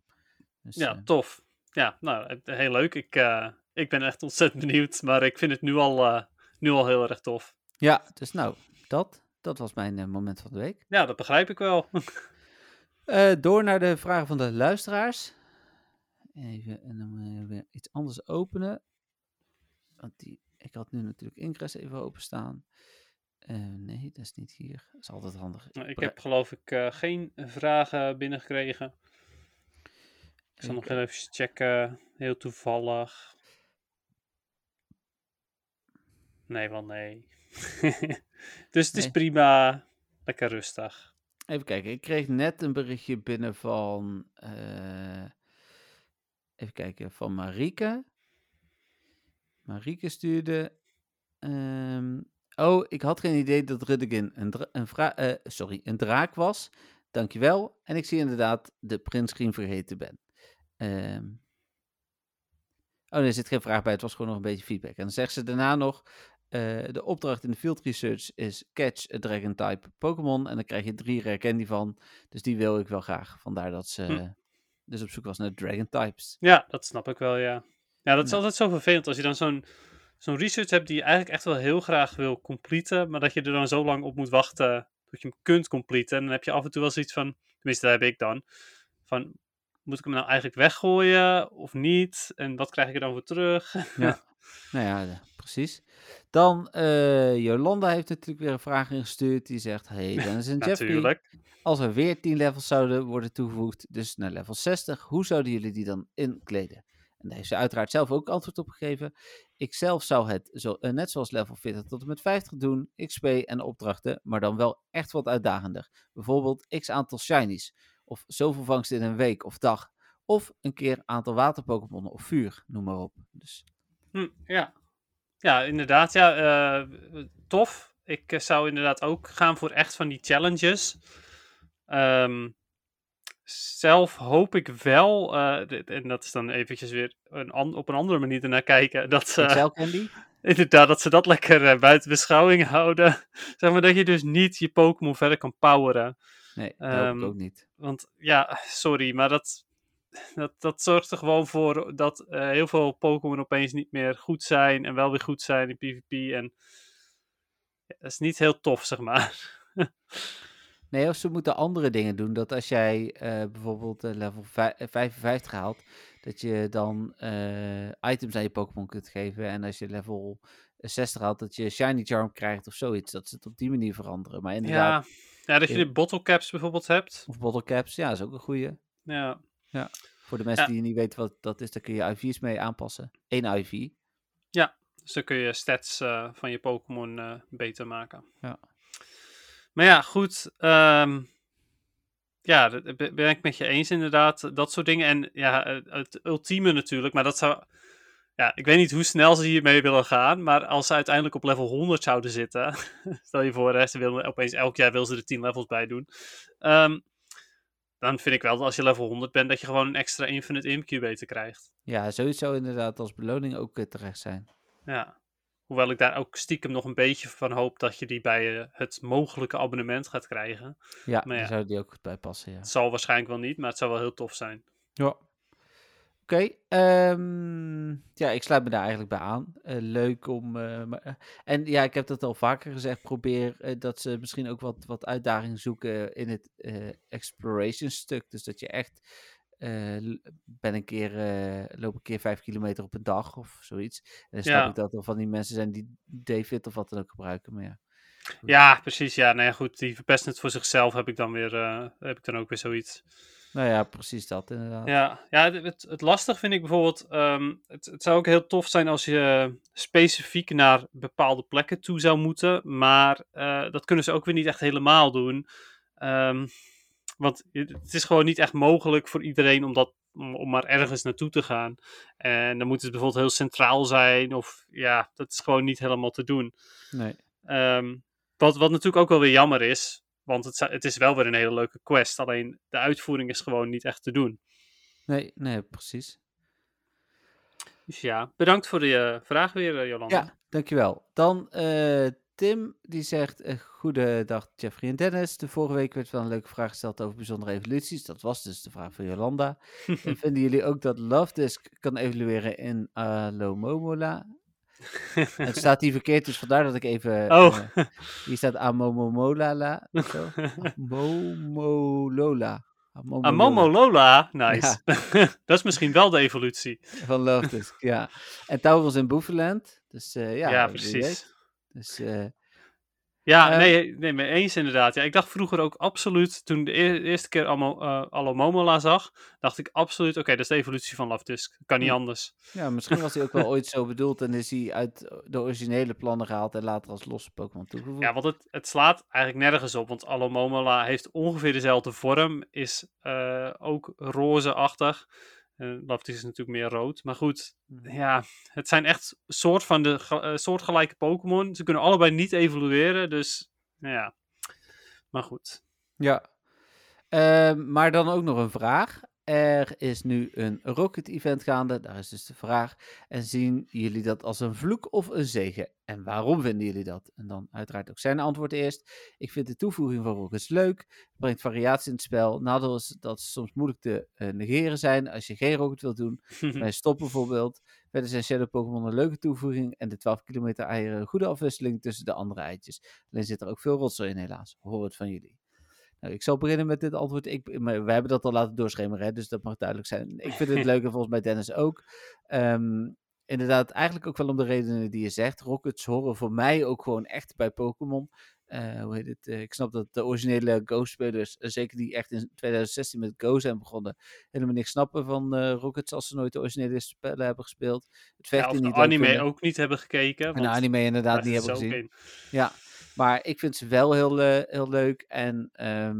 Dus, ja, uh, tof. Ja, nou, heel leuk. Ik, uh, ik ben echt ontzettend benieuwd, maar ik vind het nu al, uh, nu al heel erg tof. Ja, dus nou, dat, dat was mijn moment van de week. Ja, dat begrijp ik wel. door naar de vragen van de luisteraars. Even, en dan weer iets anders openen. Want die, ik had nu natuurlijk Ingress even openstaan. nee, dat is niet hier. Dat is altijd handig. Nou, ik heb geloof ik geen vragen binnengekregen. Ik zal nog even checken. Heel toevallig. Nee, wel nee. dus het is prima. Lekker rustig. Even kijken. Ik kreeg net een berichtje binnen van. Uh, even kijken. Van Marieke. Marieke stuurde. Um, oh, ik had geen idee dat Ruddigan een, een, uh, sorry, een draak was. Dankjewel. En ik zie inderdaad de printscreen vergeten ben. Um... Oh, er zit geen vraag bij. Het was gewoon nog een beetje feedback. En dan zegt ze daarna nog: uh, de opdracht in de field research is catch a dragon type Pokémon. En dan krijg je drie rare candy van. Dus die wil ik wel graag. Vandaar dat ze hm. dus op zoek was naar dragon types. Ja, dat snap ik wel, ja. Ja, dat is altijd zo vervelend als je dan zo'n zo'n research hebt die je eigenlijk echt wel heel graag wil completen. Maar dat je er dan zo lang op moet wachten tot je hem kunt completen. En dan heb je af en toe wel zoiets van, tenminste dat heb ik dan, van moet ik hem nou eigenlijk weggooien of niet? En wat krijg ik er dan voor terug? Ja, nou ja, precies. Dan, uh, Jolanda heeft natuurlijk weer een vraag ingestuurd. Die zegt, hey Dennis en Jeffrey, als er weer 10 levels zouden worden toegevoegd, dus naar level 60, hoe zouden jullie die dan inkleden? En daar heeft ze uiteraard zelf ook antwoord op gegeven. Ik zelf zou het zo, uh, net zoals level 40 tot en met 50 doen, XP en opdrachten, maar dan wel echt wat uitdagender. Bijvoorbeeld x aantal shinies of zoveel vangst in een week of dag. Of een keer aantal waterpokémonnen of vuur, noem maar op. Dus. Hm, ja. ja, inderdaad. Ja, uh, tof. Ik uh, zou inderdaad ook gaan voor echt van die challenges. Um, zelf hoop ik wel, uh, en dat is dan eventjes weer een op een andere manier ernaar kijken. Dat, uh, Candy? Inderdaad, dat ze dat lekker buiten beschouwing houden. zeg maar dat je dus niet je Pokémon verder kan poweren. Nee, dat um, ik ehm, ook niet. Want ja, sorry, maar dat, dat, dat zorgt er gewoon voor dat uh, heel veel Pokémon opeens niet meer goed zijn en wel weer goed zijn in PvP. En ja, dat is niet heel tof, zeg maar. nee, of ze moeten andere dingen doen. Dat als jij uh, bijvoorbeeld uh, level 55 haalt, dat je dan items aan je Pokémon kunt geven. En als je level 60 haalt, dat je Shiny Charm krijgt of zoiets. Dat ze het op die manier veranderen. Maar inderdaad... Ja ja, dat je de bottle caps bijvoorbeeld hebt. Of bottle caps, ja, is ook een goede. Ja. ja. Voor de mensen die niet weten wat dat is, dan kun je IV's mee aanpassen. Eén IV. Ja, dus dan kun je stats uh, van je Pokémon uh, beter maken. Ja. Maar ja, goed. Um, ja, dat ben ik met je eens inderdaad. Dat soort dingen. En ja, het ultieme natuurlijk. Maar dat zou ja, ik weet niet hoe snel ze hiermee willen gaan, maar als ze uiteindelijk op level 100 zouden zitten, stel je voor, hè, ze willen opeens elk jaar wil ze er 10 levels bij doen, um, dan vind ik wel dat als je level 100 bent, dat je gewoon een extra Infinite Incubator krijgt. Ja, zoiets zou inderdaad als beloning ook uh, terecht zijn. Ja, hoewel ik daar ook stiekem nog een beetje van hoop dat je die bij uh, het mogelijke abonnement gaat krijgen. Ja, maar ja, daar zou die ook goed bij passen, ja. Het zal waarschijnlijk wel niet, maar het zou wel heel tof zijn. Ja, Oké, um, ja, ik sluit me daar eigenlijk bij aan. Uh, leuk om. Uh, maar, en ja, ik heb dat al vaker gezegd. Probeer uh, dat ze misschien ook wat, wat uitdagingen zoeken in het exploration stuk. Dus dat je echt eh, ben een keer, eh, loop een keer vijf kilometer op een dag of zoiets. En dan snap Ja. ik dat er van die mensen zijn die Dayfit of wat dan ook gebruiken. Maar ja, Ja, precies. Ja, ja, goed. Die verpesten het voor zichzelf, heb ik dan weer, eh, heb ik dan ook weer zoiets. Nou ja, precies dat inderdaad. Ja, ja het, het, lastig vind ik bijvoorbeeld. ehm, het, het zou ook heel tof zijn als je specifiek naar bepaalde plekken toe zou moeten. Maar eh, dat kunnen ze ook weer niet echt helemaal doen. Ehm, want het is gewoon niet echt mogelijk voor iedereen om, dat, om, om maar ergens naartoe te gaan. En dan moet het bijvoorbeeld heel centraal zijn. Of ja, dat is gewoon niet helemaal te doen. Nee. Ehm, wat, wat natuurlijk ook wel weer jammer is. Want het, het is wel weer een hele leuke quest. Alleen de uitvoering is gewoon niet echt te doen. Nee, nee, precies. Dus ja, bedankt voor de eh, vraag weer, eh, Jolanda. Ja, dankjewel. Dan eh, Tim, die zegt: Goedendag, Jeffrey en Dennis. De vorige week werd wel een leuke vraag gesteld over bijzondere evoluties. Dat was dus de vraag van Jolanda. en vinden jullie ook dat Love Disc kan evolueren in Alomomola? Het staat hier verkeerd, dus vandaar dat ik even. Oh. eh, hier staat Amomomolala. Amomolola. Amomo Lola, nice. dat is misschien wel de evolutie. Van Love Disc, ja. En Taurus in Boeveland. Dus eh, ja, Ja, precies. Dus eh, Ja, Eh, nee, nee, mee eens inderdaad. Ja, ik dacht vroeger ook absoluut, toen de eer- eerste keer eh, Alomomola zag, dacht ik absoluut, oké, dat is de evolutie van Love Disc. Kan niet anders. Ja, misschien was hij ook wel ooit zo bedoeld en is hij uit de originele plannen gehaald en later als losse Pokémon toegevoegd. Ja, want het, het slaat eigenlijk nergens op, want Alomomola heeft ongeveer dezelfde vorm, is eh, ook rozeachtig. Love Disc is natuurlijk meer rood, maar goed, ja, het zijn echt soort van de, eh, soortgelijke Pokémon. Ze kunnen allebei niet evolueren, dus ja. Maar goed. Ja. Ehm, maar dan ook nog een vraag. Er is nu een Rocket Event gaande, daar is dus de vraag. En zien jullie dat als een vloek of een zegen? En waarom vinden jullie dat? En dan uiteraard ook zijn antwoord eerst. Ik vind de toevoeging van Rockets leuk. Brengt variatie in het spel. Nadeel is dat ze soms moeilijk te eh, negeren zijn als je geen Rocket wilt doen. Bij stop bijvoorbeeld. Verder zijn Shadow Pokémon een leuke toevoeging. En de 12 kilometer eieren een goede afwisseling tussen de andere eitjes. Alleen zit er ook veel rotzooi in helaas. Hoor het van jullie. Nou, ik zal beginnen met dit antwoord. Ik, maar we hebben dat al laten doorschemeren, hè, dus dat mag duidelijk zijn. Ik vind het leuk en volgens mij Dennis ook. Ehm, inderdaad, eigenlijk ook wel om de redenen die je zegt. Rockets horen voor mij ook gewoon echt bij Pokémon. Eh, hoe heet het? Eh, ik snap dat de originele Go-spelers, eh, zeker die echt in 2016 met Go zijn begonnen, helemaal niks snappen van Rockets als ze nooit de originele spellen hebben gespeeld. Het vechten niet anime ook niet hebben gekeken. En want anime inderdaad niet hebben gezien. Ja, maar ik vind ze wel heel, heel leuk. En ehm,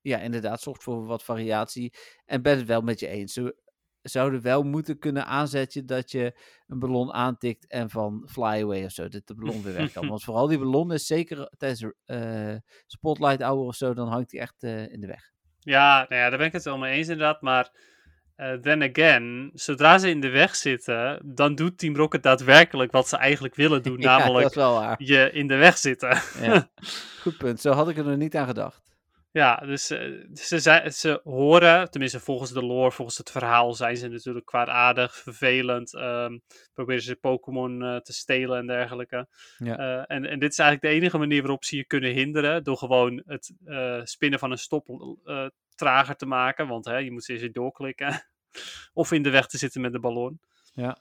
ja, inderdaad, zorgt voor wat variatie. En ben het wel met je eens. Ze zouden wel moeten kunnen aanzetten dat je een ballon aantikt en van fly away of zo, dat de ballon weer weg kan. Want vooral die ballon is zeker tijdens eh spotlight hour of zo, dan hangt die echt eh, in de weg. Ja, nou ja, daar ben ik het wel mee eens inderdaad. Maar eh, then again, zodra ze in de weg zitten, dan doet Team Rocket daadwerkelijk wat ze eigenlijk willen doen. ja, namelijk je in de weg zitten. Ja. Goed punt. Zo had ik er nog niet aan gedacht. Ja, dus eh, ze, ze horen, tenminste volgens de lore, volgens het verhaal, zijn ze natuurlijk kwaadaardig, vervelend. ehm, proberen ze Pokémon eh, te stelen en dergelijke. Ja. En, en dit is eigenlijk de enige manier waarop ze je kunnen hinderen. Door gewoon het spinnen van een stop trager te maken. Want hè, je moet ze eerst doorklikken. Of in de weg te zitten met de ballon. Ja.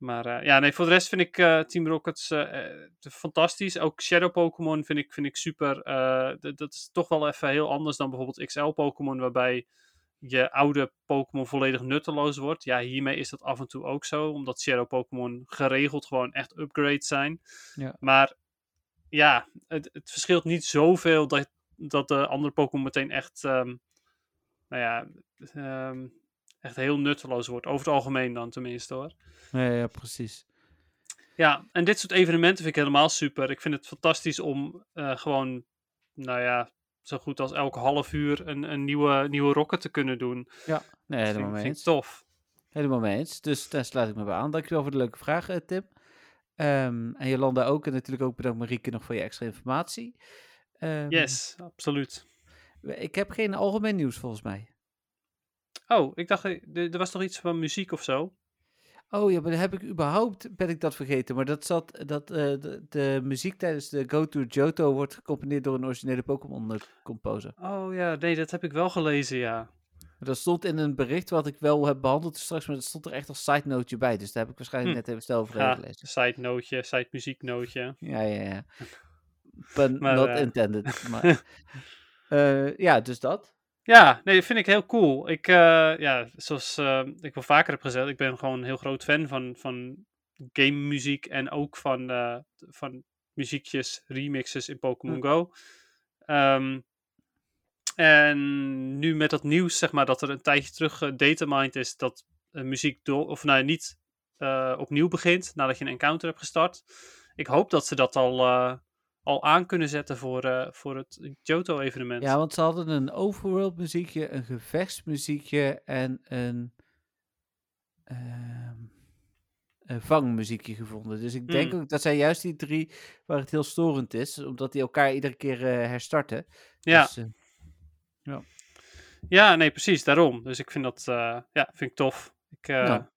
Maar eh, ja, nee, voor de rest vind ik eh, Team Rockets eh, fantastisch. Ook Shadow Pokémon vind ik, vind ik super. Dat is toch wel even heel anders dan bijvoorbeeld XL Pokémon, waarbij je oude Pokémon volledig nutteloos wordt. Ja, hiermee is dat af en toe ook zo, omdat Shadow Pokémon geregeld gewoon echt upgrades zijn. Ja. Maar ja, het, het verschilt niet zoveel dat, dat de andere Pokémon meteen echt, ehm, nou ja, ehm, echt heel nutteloos wordt. Over het algemeen dan tenminste hoor. Ja, ja, precies. Ja, en dit soort evenementen vind ik helemaal super. Ik vind het fantastisch om eh, gewoon, nou ja, zo goed als elke half uur een, een nieuwe, nieuwe rocket te kunnen doen. Ja, nee, helemaal vind, mee vind tof. Helemaal mee eens. Dus daar sluit ik me bij aan. Dankjewel voor de leuke vraag, eh, Tim. Ehm, en Jolanda ook. En natuurlijk ook bedankt Marieke nog voor je extra informatie. Ehm, Yes, absoluut. Ik heb geen algemeen nieuws volgens mij. Oh, ik dacht, eh, er was toch iets van muziek of zo? Oh ja, maar dan heb ik überhaupt, ben ik dat vergeten. Maar dat zat, dat eh, de, de muziek tijdens de Go to Johto wordt gecomponeerd door een originele Pokémon eh, composer. Oh ja, nee, dat heb ik wel gelezen, ja. Dat stond in een bericht wat ik wel heb behandeld straks, maar dat stond er echt als side noteje bij. Dus daar heb ik waarschijnlijk Hm. net even snel over Ja, gelezen. side nootje, side muzieknootje. Ja, ja, ja. Maar, not eh, intended. Maar, ja, dus dat. Ja, nee, dat vind ik heel cool. Ik, eh, ja, zoals eh, ik wel vaker heb gezegd, ik ben gewoon een heel groot fan van, van game muziek en ook van, eh, van muziekjes, remixes in Pokémon Hm. Go. Ehm, en nu met dat nieuws, zeg maar, dat er een tijdje terug uh, is dat muziek door, of nou niet opnieuw begint nadat je een encounter hebt gestart. Ik hoop dat ze dat al, al aan kunnen zetten voor, uh, voor het Johto-evenement. Ja, want ze hadden een overworld muziekje, een gevechtsmuziekje en een, uh, een vangmuziekje gevonden. Dus ik denk Hmm. ook dat zijn juist die drie waar het heel storend is, omdat die elkaar iedere keer uh, herstarten. Ja. Dus, ja. ja, nee, precies, daarom. Dus ik vind dat ja, vind ik tof. Ik, Ja.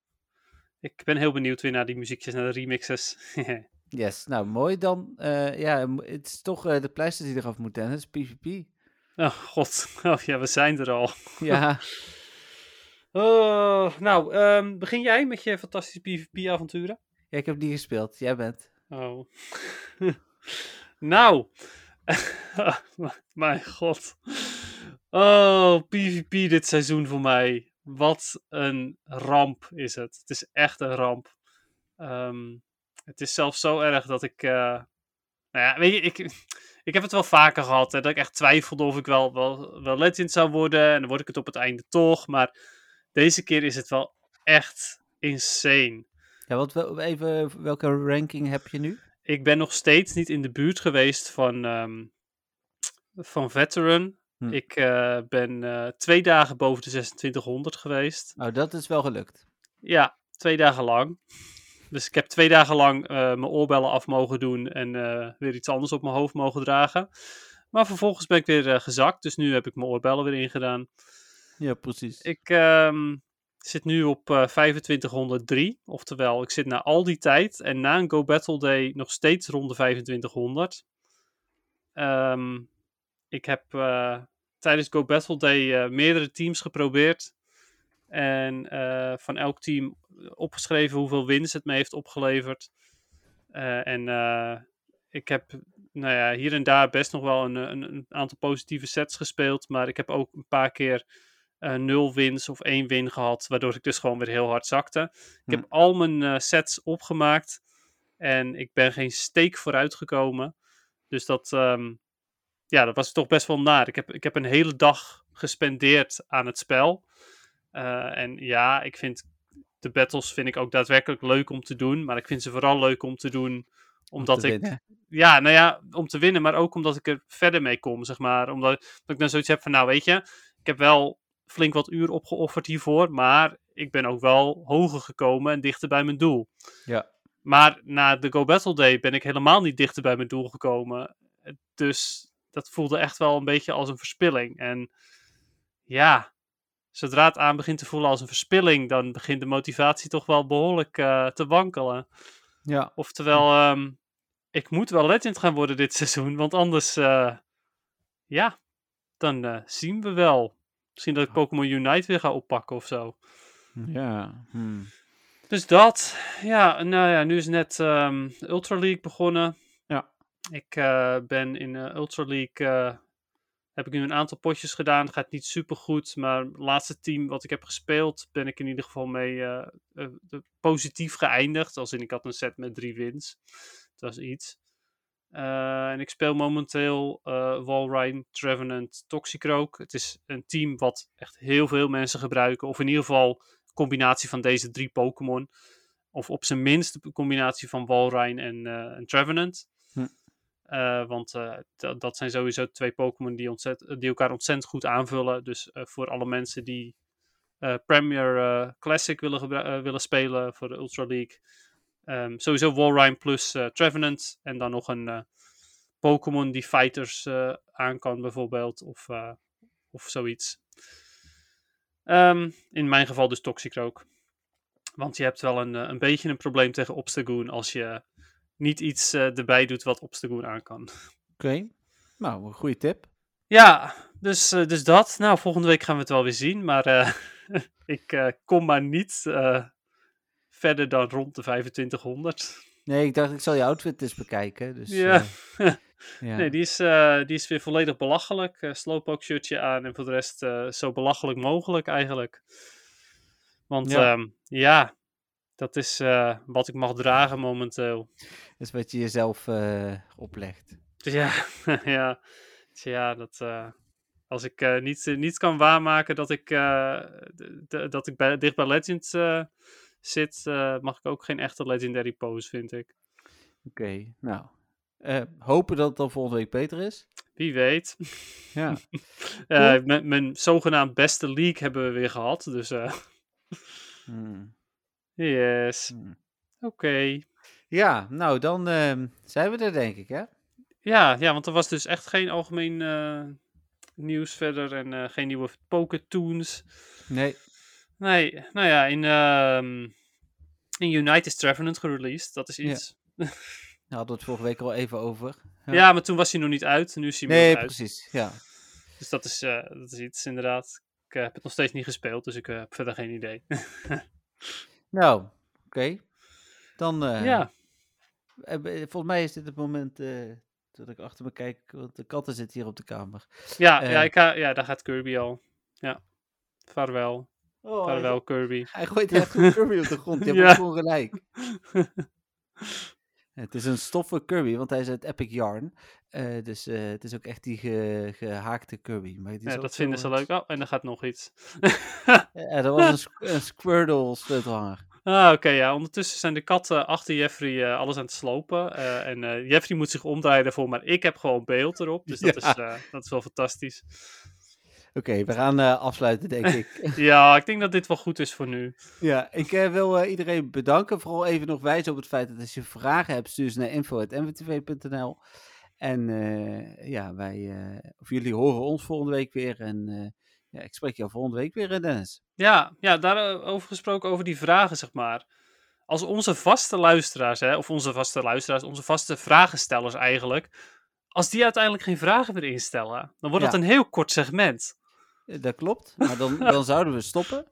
ik ben heel benieuwd weer naar die muziekjes, naar de remixes. yes, nou mooi dan. Uh, ja, het is toch uh, de pleister die eraf moet, Dennis. PvP. Oh god, oh, ja, we zijn er al. Ja. oh, nou, um, begin jij met je fantastische PvP-avonturen? Ja, ik heb die gespeeld. Jij bent. Oh. nou. Mijn god. Oh, PvP dit seizoen voor mij. Wat een ramp is het. Het is echt een ramp. Um, het is zelfs zo erg dat ik. Uh, nou ja, weet je, ik, ik heb het wel vaker gehad. Hè, dat ik echt twijfelde of ik wel, wel, wel legend zou worden. En dan word ik het op het einde toch. Maar deze keer is het wel echt insane. Ja, wat wel, even, welke ranking heb je nu? Ik ben nog steeds niet in de buurt geweest van, um, van veteran. Hm. Ik uh, ben uh, twee dagen boven de 2600 geweest. Oh, dat is wel gelukt. Ja, twee dagen lang. Dus ik heb twee dagen lang uh, mijn oorbellen af mogen doen en uh, weer iets anders op mijn hoofd mogen dragen. Maar vervolgens ben ik weer uh, gezakt, dus nu heb ik mijn oorbellen weer ingedaan. Ja, precies. Ik um, zit nu op uh, 2503, oftewel ik zit na al die tijd en na een Go Battle Day nog steeds rond de 2500. Um, ik heb tijdens Go Battle Day meerdere teams geprobeerd. En uh, van elk team opgeschreven hoeveel wins het me heeft opgeleverd. Uh, en uh, ik heb nou ja, hier en daar best nog wel een, een, een, aantal positieve sets gespeeld. Maar ik heb ook een paar keer uh, nul wins of één win gehad. Waardoor ik dus gewoon weer heel hard zakte. Ik heb al mijn sets opgemaakt. En ik ben geen steek vooruit gekomen. Dus dat, um, ja, dat was toch best wel naar. Ik heb, ik heb een hele dag gespendeerd aan het spel. Uh, en ja, ik vind de battles vind ik ook daadwerkelijk leuk om te doen. Maar ik vind ze vooral leuk om te doen omdat te ik. Winnen. Ja, nou ja, om te winnen, maar ook omdat ik er verder mee kom, zeg maar. Omdat dat ik dan zoiets heb van, nou weet je, ik heb wel flink wat uur opgeofferd hiervoor. Maar ik ben ook wel hoger gekomen en dichter bij mijn doel. Ja. Maar na de Go Battle Day ben ik helemaal niet dichter bij mijn doel gekomen. Dus dat voelde echt wel een beetje als een verspilling. En ja, zodra het aan begint te voelen als een verspilling, dan begint de motivatie toch wel behoorlijk uh, te wankelen. Ja. Oftewel, um, ik moet wel legend gaan worden dit seizoen, want anders, uh, ja, dan uh, zien we wel. Misschien dat ik Pokémon Unite weer ga oppakken of zo. Ja. Hmm. Dus dat, ja, nou ja, nu is net um, Ultra League begonnen. Ja. Ik ben in Ultra League heb ik nu een aantal potjes gedaan. Gaat niet super goed, maar het laatste team wat ik heb gespeeld, ben ik in ieder geval mee uh, uh, positief geëindigd. Als in ik had een set met drie wins. Dat was iets. Uh, en ik speel momenteel Walrein, Trevenant, Toxicroak. Het is een team wat echt heel veel mensen gebruiken. Of in ieder geval combinatie van deze drie Pokémon. Of op zijn minst een combinatie van Walrein en, en Trevenant. Hm. Uh, want d- dat zijn sowieso twee Pokémon die, ontzett- die elkaar ontzettend goed aanvullen. Dus voor alle mensen die Premier Classic willen, willen spelen voor de Ultra League. Um, sowieso Walrein plus Trevenant. En dan nog een Pokémon die fighters aan kan bijvoorbeeld. Of, of zoiets. Um, in mijn geval dus Toxicroak. Want je hebt wel een, een beetje een probleem tegen Obstagoon als je niet iets uh, erbij doet wat Obstagoon aan kan. Oké, okay. nou, een goede tip. Ja, Dus, eh, dus dat. Nou, volgende week gaan we het wel weer zien. Maar eh, ik eh, kom maar niet eh, verder dan rond de 2500. Nee, ik dacht ik zal je outfit eens bekijken. Dus, Ja. eh, ja. Nee, die is, eh, die is weer volledig belachelijk. Eh slowpoke shirtje aan en voor de rest eh, zo belachelijk mogelijk eigenlijk. Want Ja. ja dat is eh, wat ik mag dragen momenteel. Dat is wat je jezelf eh, oplegt. Ja, ja, ja dat, eh, als ik niet, niet kan waarmaken dat ik, dat ik bij, dicht bij Legend zit, mag ik ook geen echte Legendary pose, vind ik. Oké, nou. hopen dat het dan volgende week beter is. Wie weet. Ja. Mijn, mijn zogenaamd beste league hebben we weer gehad, dus Hmm, yes. hmm. Oké. Ja, nou dan ehm, zijn we er denk ik, hè? Ja, ja, want er was dus echt geen algemeen eh, nieuws verder en eh, geen nieuwe Pokétoons. Nee. Nee, nou ja, in, ehm in Unite is Trevenant gereleased. Dat is Ja. iets. Daar hadden we het vorige week al even over. Ja. Ja. maar toen was hij nog niet uit. Nu is hij Nee, nee, uit. precies. Ja. Dus dat is, eh, dat is iets, inderdaad. Ik heb het nog steeds niet gespeeld, dus ik heb verder geen idee. Nou, oké. Dan, eh, ja, eh, volgens mij is dit het moment eh, dat ik achter me kijk, want de katten zitten hier op de kamer. ja, ja, ik, ga- ja, daar gaat Kirby al. Ja, vaarwel. Oh, Vaarwel, Kirby. Hij gooit echt Kirby op de grond. Je hebt Ja. gewoon gelijk. Het is een stoffen Kirby, want hij is uit Epic Yarn. Eh, dus eh, het is ook echt die ge- gehaakte Kirby. Maar die Ja, dat vinden ze leuk. Oh, en er gaat nog iets. Ja, dat was een, squ- een Squirtle sleutelhanger. Ah, oké, ja. Ondertussen zijn de katten achter Jeffrey eh, alles aan het slopen. en Jeffrey moet zich omdraaien daarvoor, maar ik heb gewoon beeld erop. Dus dat, Ja. is, dat is wel fantastisch. Oké, we gaan eh, afsluiten, denk ik. Ja, ik denk dat dit wel goed is voor nu. ja, ik eh, wil eh, iedereen bedanken. Vooral even nog wijzen op het feit dat als je vragen hebt, stuur ze naar info.mwtv.nl. En ja, wij, of jullie horen ons volgende week weer. En ja, ik spreek jou volgende week weer, Dennis. Ja, ja, daarover gesproken, over die vragen, zeg maar. Als onze vaste luisteraars, hè, of onze vaste luisteraars, onze vaste vragenstellers eigenlijk, als die uiteindelijk geen vragen meer instellen, dan wordt Ja. het een heel kort segment. Eh, Dat klopt, maar dan, dan zouden we stoppen.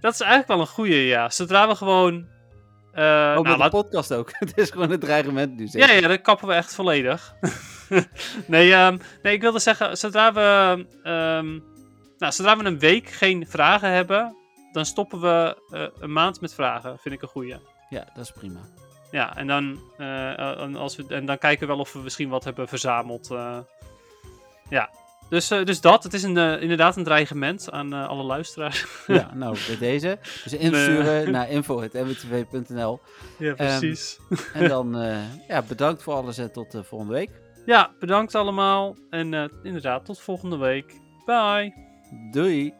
Dat is eigenlijk wel een goeie, ja. Zodra we gewoon... eh, Ook nou, met laat- de podcast ook. het is gewoon een dreigement nu. Ja, ja, dat kappen we echt volledig. nee, ehm, nee, ik wilde zeggen, zodra we, ehm, nou, zodra we een week geen vragen hebben, dan stoppen we eh, een maand met vragen. Vind ik een goeie. ja, dat is prima. Ja, en dan, als we, en dan kijken we wel of we misschien wat hebben verzameld. ja, dus, eh, dus dat. Het is een, eh, inderdaad een dreigement aan eh, alle luisteraars. Ja, nou, bij deze. Dus insturen naar info.mwtv.nl. ja, precies. En dan ja, bedankt voor alles en tot de volgende week. ja, bedankt allemaal. En inderdaad, tot volgende week. Bye. Doei!